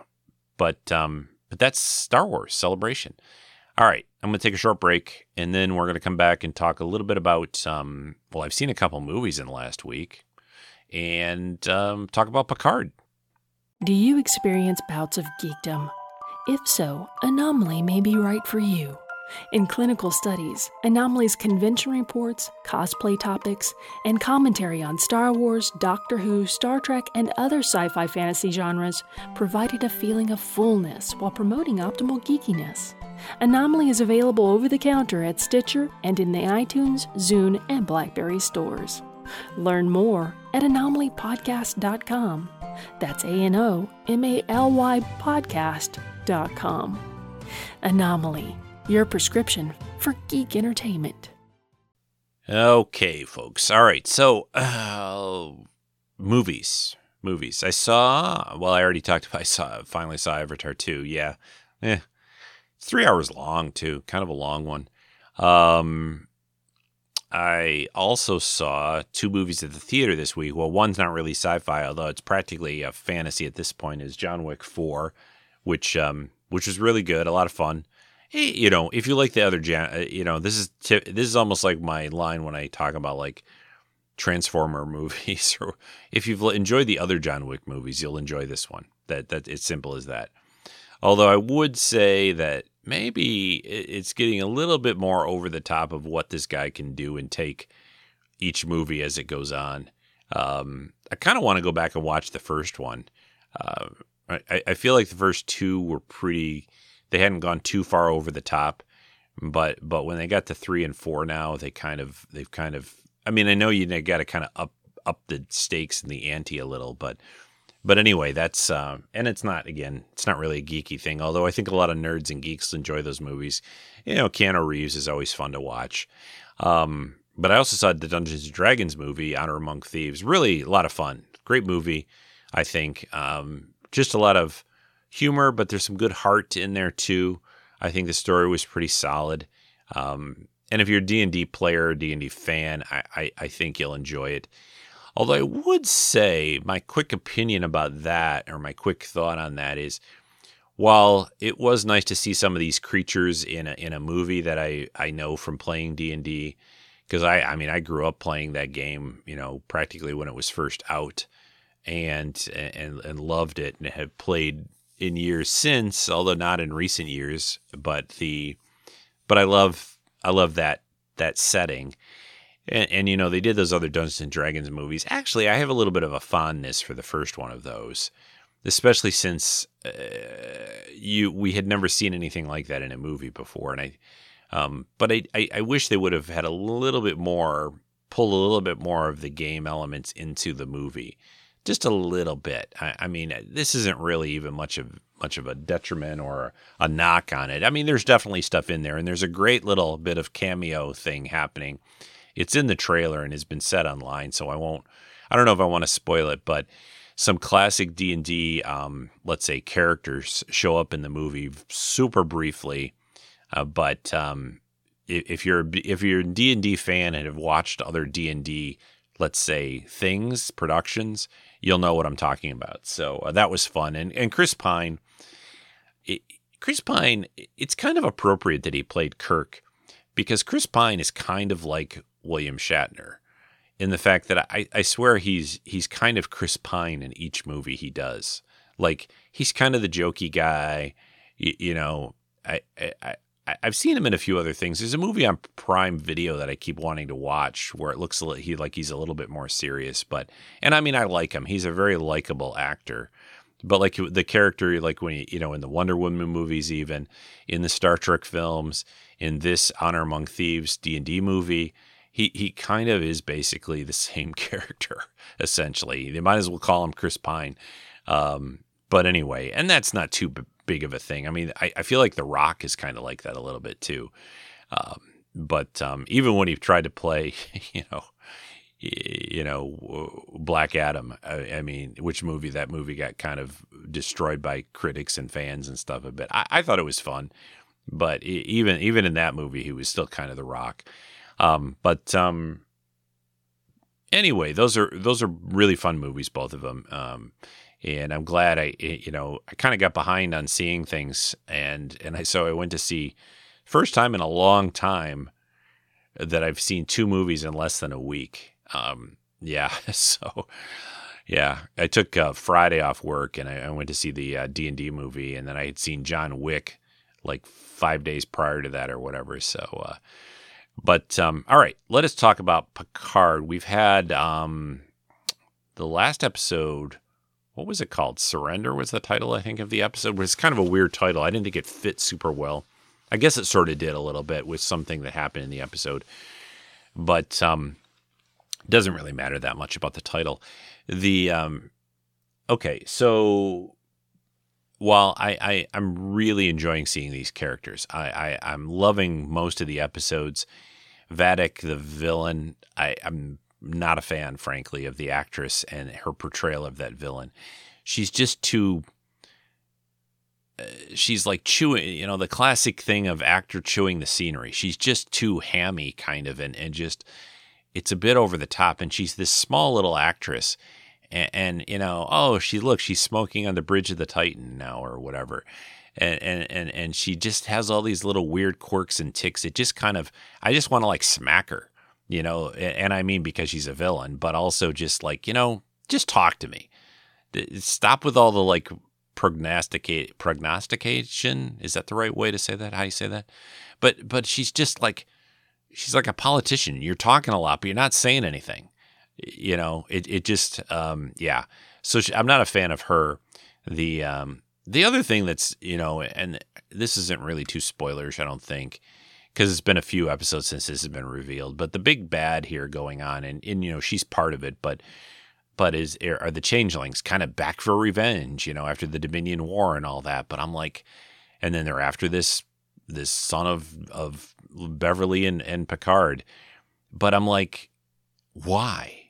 but um, but that's Star Wars Celebration. All right, I'm going to take a short break, and then we're going to come back and talk a little bit about. Um, well, I've seen a couple movies in the last week, and um, talk about Picard. Do you experience bouts of geekdom? If so, Anomaly may be right for you. In clinical studies, Anomaly's convention reports, cosplay topics, and commentary on Star Wars, Doctor Who, Star Trek, and other sci fi fantasy genres provided a feeling of fullness while promoting optimal geekiness. Anomaly is available over the counter at Stitcher and in the iTunes, Zune, and Blackberry stores. Learn more at anomalypodcast.com. That's A N O M A L Y podcast.com. Anomaly, your prescription for geek entertainment. Okay, folks. All right. So, uh, movies. Movies. I saw, well, I already talked about, I saw, finally saw Avatar 2. Yeah. Eh, it's three hours long too, kind of a long one. Um, I also saw two movies at the theater this week. Well, one's not really sci-fi, although it's practically a fantasy at this point. Is John Wick Four, which um, which was really good, a lot of fun. Hey, you know, if you like the other, uh, you know, this is t- this is almost like my line when I talk about like Transformer *laughs* movies, or if you've enjoyed the other John Wick movies, you'll enjoy this one. That that it's simple as that. Although I would say that maybe it's getting a little bit more over the top of what this guy can do and take each movie as it goes on. Um, I kind of want to go back and watch the first one. Uh, I, I, feel like the first two were pretty. They hadn't gone too far over the top, but but when they got to three and four now, they kind of they've kind of. I mean, I know you got to kind of up up the stakes and the ante a little, but but anyway, that's uh, and it's not again, it's not really a geeky thing. Although I think a lot of nerds and geeks enjoy those movies. You know, Keanu Reeves is always fun to watch. Um, but I also saw the Dungeons and Dragons movie, Honor Among Thieves. Really a lot of fun. Great movie, I think. Um, just a lot of humor, but there's some good heart in there too. I think the story was pretty solid. Um, and if you're a D&D player, D&D fan, I, I, I think you'll enjoy it. Although I would say my quick opinion about that, or my quick thought on that is, while it was nice to see some of these creatures in a in a movie that I I know from playing D and D, because I I mean I grew up playing that game, you know, practically when it was first out, and and and loved it, and have played in years since, although not in recent years. But the but I love I love that that setting and, and, you know, they did those other Dungeons and Dragons movies. Actually, I have a little bit of a fondness for the first one of those, especially since uh, you we had never seen anything like that in a movie before. And I, um, but I, I, I wish they would have had a little bit more, pull a little bit more of the game elements into the movie, just a little bit. I, I mean, this isn't really even much of much of a detriment or a knock on it. I mean, there's definitely stuff in there, and there's a great little bit of cameo thing happening it's in the trailer and has been set online, so I won't. I don't know if I want to spoil it, but some classic D and D, um, let's say characters show up in the movie super briefly, uh, but um, if you're if you're a D and D fan and have watched other D and D, let's say things productions, you'll know what I'm talking about. So uh, that was fun, and and Chris Pine it, Chris Pine, it's kind of appropriate that he played Kirk because Chris Pine is kind of like William Shatner in the fact that I, I swear he's he's kind of Chris Pine in each movie he does. Like he's kind of the jokey guy, you, you know. I, I I've seen him in a few other things. There's a movie on Prime Video that I keep wanting to watch where it looks he like he's a little bit more serious, but and I mean I like him. He's a very likable actor. But like the character, like when he, you know, in the Wonder Woman movies, even in the Star Trek films, in this Honor Among Thieves D and D movie, he he kind of is basically the *laughs* same character essentially. They might as well call him Chris Pine. Um, but anyway, and that's not too big of a thing. I mean, I, I feel like The Rock is kind of like that a little bit too. Um, but um, even when he tried to play, *laughs* you know, you know, Black Adam. I, I, mean, which movie that movie got kind of destroyed by critics and fans and stuff a bit. I, I thought it was fun, but even even in that movie, he was still kind of The Rock. Um, but um, anyway, those are those are really fun movies, both of them. Um, and I'm glad I, you know, I kind of got behind on seeing things, and and I so I went to see first time in a long time that I've seen two movies in less than a week. Um, yeah, *laughs* so yeah, I took uh, Friday off work and I, I went to see the uh, D and D movie, and then I had seen John Wick like five days prior to that or whatever. So, uh, but um, all right, let us talk about Picard. We've had um, the last episode what was it called? Surrender was the title, I think, of the episode. It was kind of a weird title. I didn't think it fit super well. I guess it sort of did a little bit with something that happened in the episode, but um, doesn't really matter that much about the title. The um, okay, so while I, I I'm really enjoying seeing these characters, I, I I'm loving most of the episodes. Vadic, the villain, I, I'm not a fan, frankly, of the actress and her portrayal of that villain. She's just too. Uh, she's like chewing, you know, the classic thing of actor chewing the scenery. She's just too hammy, kind of, and, and just it's a bit over the top. And she's this small little actress, and, and you know, oh, she look, she's smoking on the bridge of the Titan now, or whatever. And, and and and she just has all these little weird quirks and ticks. It just kind of, I just want to like smack her you know, and I mean because she's a villain, but also just like, you know, just talk to me. Stop with all the like prognosticate prognostication. Is that the right way to say that? How you say that? But but she's just like she's like a politician. You're talking a lot, but you're not saying anything. You know, it it just um yeah. So she, I'm not a fan of her. The um the other thing that's, you know, and this isn't really too spoilers, I don't think because it's been a few episodes since this has been revealed. But the big bad here going on, and, and you know she's part of it, but but is are the changelings kind of back for revenge? You know, after the Dominion War and all that. But I'm like, and then they're after this this son of of Beverly and, and Picard. But I'm like, why?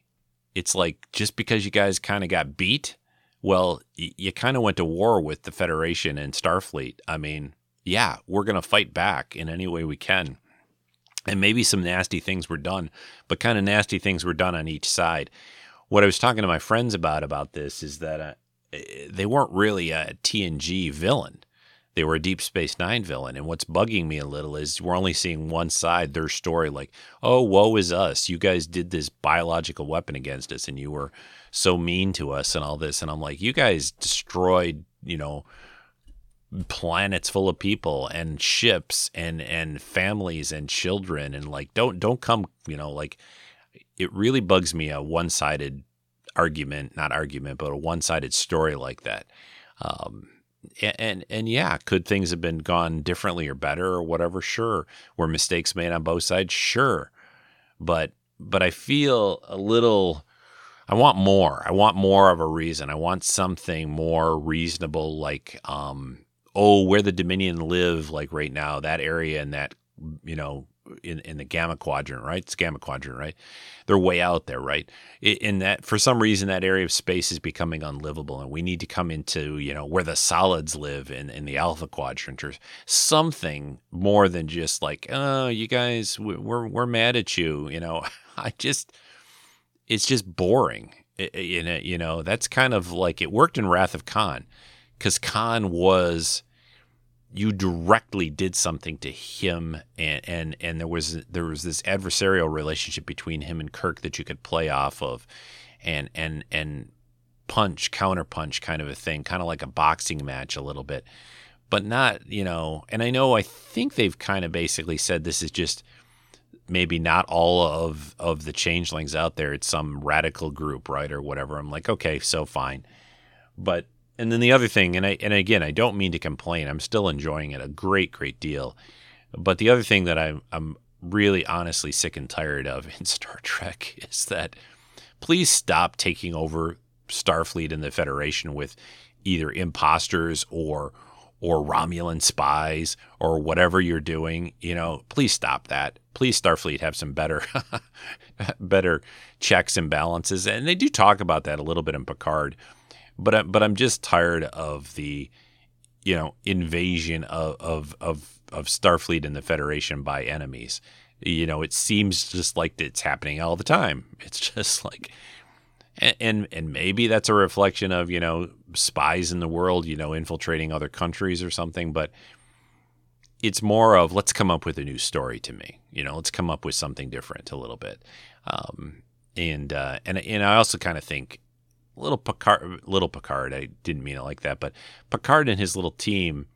It's like just because you guys kind of got beat. Well, y- you kind of went to war with the Federation and Starfleet. I mean, yeah, we're going to fight back in any way we can. And maybe some nasty things were done, but kind of nasty things were done on each side. What I was talking to my friends about about this is that uh, they weren't really a TNG villain. They were a Deep Space Nine villain. And what's bugging me a little is we're only seeing one side, their story, like, oh, woe is us. You guys did this biological weapon against us and you were so mean to us and all this. And I'm like, you guys destroyed, you know, planets full of people and ships and and families and children and like don't don't come you know like it really bugs me a one-sided argument not argument but a one-sided story like that um and, and yeah could things have been gone differently or better or whatever sure were mistakes made on both sides sure but but i feel a little I want more. I want more of a reason. I want something more reasonable, like um, oh, where the Dominion live, like right now, that area and that, you know, in, in the gamma quadrant, right? It's gamma quadrant, right? They're way out there, right? In that, for some reason, that area of space is becoming unlivable, and we need to come into, you know, where the solids live in, in the alpha quadrant or something more than just like, oh, you guys, we're we're mad at you, you know. *laughs* I just, it's just boring. It, you know, that's kind of like it worked in Wrath of Khan, because Khan was you directly did something to him and and and there was there was this adversarial relationship between him and Kirk that you could play off of and and and punch counter punch kind of a thing kind of like a boxing match a little bit but not you know and I know I think they've kind of basically said this is just maybe not all of of the changelings out there. It's some radical group right or whatever. I'm like okay so fine. But and then the other thing, and I and again, I don't mean to complain. I'm still enjoying it a great, great deal. But the other thing that I'm I'm really honestly sick and tired of in *laughs* Star Trek is that please stop taking over Starfleet and the Federation with either imposters or or Romulan spies or whatever you're doing. You know, please stop that. Please Starfleet have some better *laughs* better checks and balances. And they do talk about that a little bit in Picard but I, but I'm just tired of the you know invasion of of of, of Starfleet and the Federation by enemies. You know, it seems just like it's happening all the time. *laughs* It's just like and and maybe that's a reflection of you know spies in the world you know infiltrating other countries or something but it's more of let's come up with a new story to me you know let's come up with something different a little bit um, and uh, and and I also kind of think little Picard, little Picard. I didn't mean it like that, but Picard and his little team,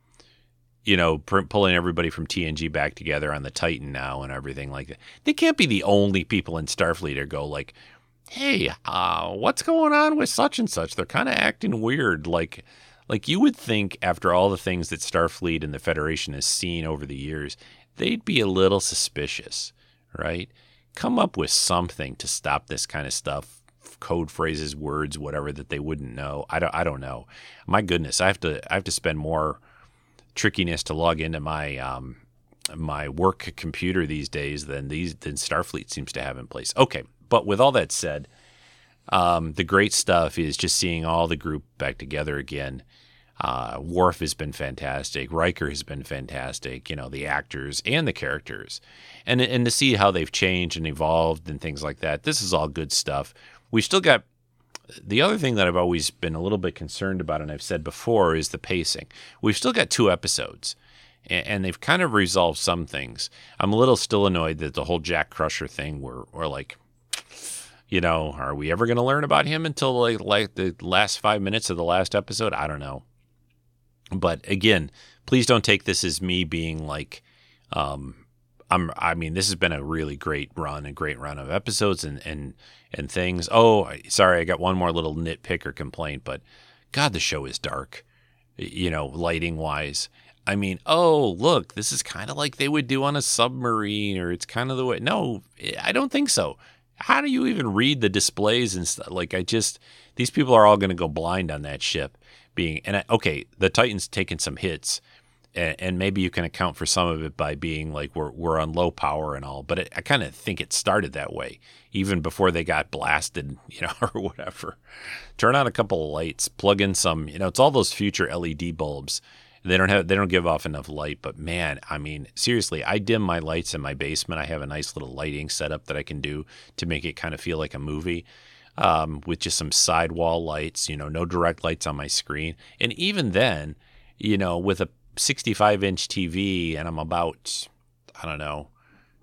you know, pulling everybody from TNG back together on the Titan now and everything like that. They can't be the only people in Starfleet to go like, "Hey, uh, what's going on with such and such?" They're kind of acting weird, like. Like you would think, after all the things that Starfleet and the Federation has seen over the years, they'd be a little suspicious, right? Come up with something to stop this kind of stuff code phrases, words, whatever that they wouldn't know. I don't I don't know. My goodness, I have to I have to spend more trickiness to log into my um, my work computer these days than these than Starfleet seems to have in place. Okay, but with all that said, um, the great stuff is just seeing all the group back together again. Uh, Worf has been fantastic. Riker has been fantastic. You know the actors and the characters, and and to see how they've changed and evolved and things like that. This is all good stuff we still got the other thing that I've always been a little bit concerned about, and I've said before, is the pacing. We've still got two episodes, and, they've kind of resolved some things. I'm a little still annoyed that the whole Jack Crusher thing, we're, we're like, you know, are we ever going to learn about him until like, like the last five minutes of the last episode? I don't know. But again, please don't take this as me being like, um, I'm, I mean, this has been a really great run, a great run of episodes and, and, and things. Oh, sorry, I got one more little nitpick or complaint, but God, the show is dark, you know, lighting wise. I mean, oh, look, this is kind of like they would do on a submarine, or it's kind of the way. No, I don't think so. How do you even read the displays and stuff? Like, I just, these people are all going to go blind on that ship being, and I, okay, the Titan's taking some hits, and, and, maybe you can account for some of it by being like we're we're on low power and all. But it, I kind of think it started that way even before they got blasted, *laughs* you know, or whatever. Turn on a couple of lights, plug in some, you know, it's all those future LED bulbs. They don't have they don't give off enough light, but man, I mean, seriously, I dim my lights in my basement. I have a nice little lighting setup that I can do to make it kind of feel like a movie. Um, with just some sidewall lights, you know, no direct lights on my screen. And even then, you know, with a 65 inch TV and I'm about, I don't know,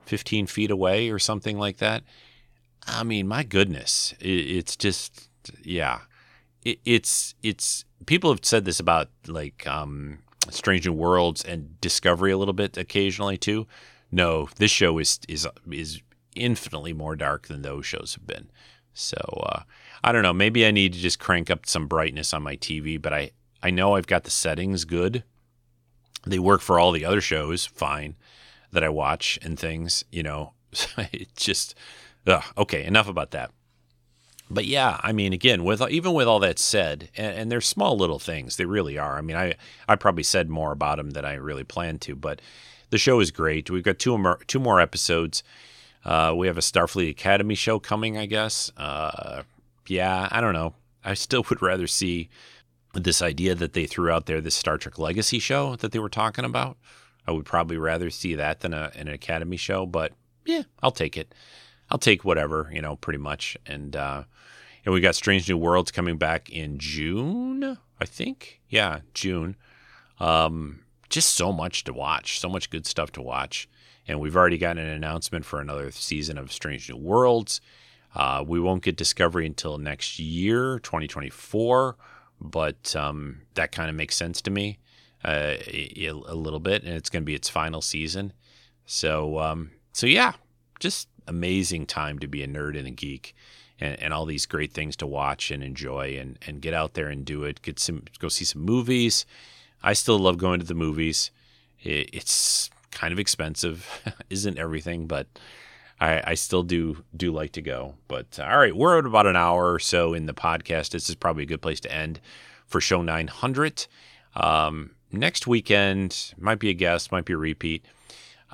15 feet away or something like that. I mean, my goodness, it's just, yeah, it's, it's, people have said this about like um, Strange New Worlds and Discovery a little bit occasionally too. No, this show is, is, is infinitely more dark than those shows have been. So, uh, I don't know. Maybe I need to just crank up some brightness on my TV, but I, I know I've got the settings good they work for all the other shows fine that I watch and things, you know. *laughs* it just ugh, okay, enough about that. But yeah, I mean, again, with even with all that said, and, and they're small little things, they really are. I mean, I I probably said more about them than I really planned to, but the show is great. We've got two more two more episodes. Uh, we have a Starfleet Academy show coming, I guess. Uh, yeah, I don't know. I still *laughs* would rather see this idea that they threw out there, this Star Trek Legacy show that they were talking about. I would probably rather see that than a, an Academy show, but yeah, I'll take it. I'll take whatever, you know, pretty much. And uh, and we got Strange New Worlds coming back in June, I think. Yeah, June. Um, just so much to watch, so much good stuff to watch. And we've already gotten an announcement for another season of Strange New Worlds. Uh, we won't get Discovery until next year, 2024, but um, that kind of makes sense to me uh, a, a, little bit, and it's going to be its final season. So, um, so yeah, just amazing time to be a nerd and a geek, and, and all these great things to watch and enjoy, and and get out there and do it. Get some, go see some movies. I still love going to the movies. It, it's kind of expensive, *laughs* isn't everything, but I, I still do do like to go. But uh, all right, we're at about an hour or so in the podcast. This is probably a good place to end for show 900. Um, next weekend might be a guest, might be a repeat.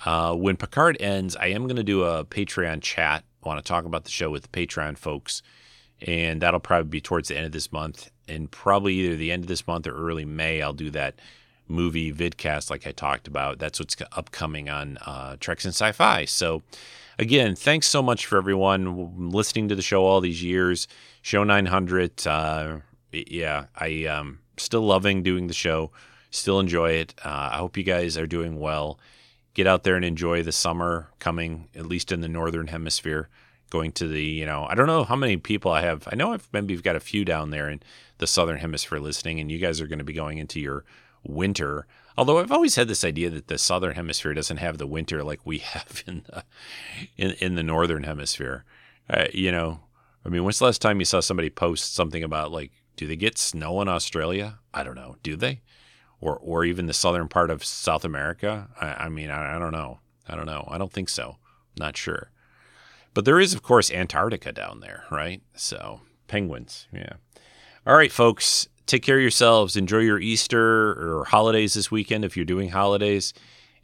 Uh, when Picard ends, I am going to do a Patreon chat. I want to talk about the show with the Patreon folks, and that'll probably be towards the end of this month, and probably either the end of this month or early May. I'll do that movie vidcast like I talked about. That's what's upcoming on uh, Treks in Sci-Fi. So again, thanks so much for everyone listening to the show all these years. Show 900. Uh, yeah, I um still loving doing the show. Still enjoy it. Uh, I hope you guys are doing well. Get out there and enjoy the summer coming, at least in the northern hemisphere. Going to the, you know, I don't know how many people I have. I know I've maybe you've got a few down there in the southern hemisphere listening, and you guys are going to be going into your winter. Although I've always had this idea that the southern hemisphere doesn't have the winter like we *laughs* have in the in, in the northern hemisphere. Uh, you know, I mean, when's the last time you saw somebody post something about like, do they get snow in Australia? I don't know. Do they? Or or even the southern part of South America? I, I mean, I, I don't know. I don't know. I don't think so. Not sure. But there is, of course, Antarctica down there, right? So penguins. Yeah. All right, folks take care of yourselves. Enjoy your Easter or holidays this weekend if you're doing holidays.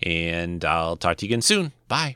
And I'll talk to you again soon. Bye.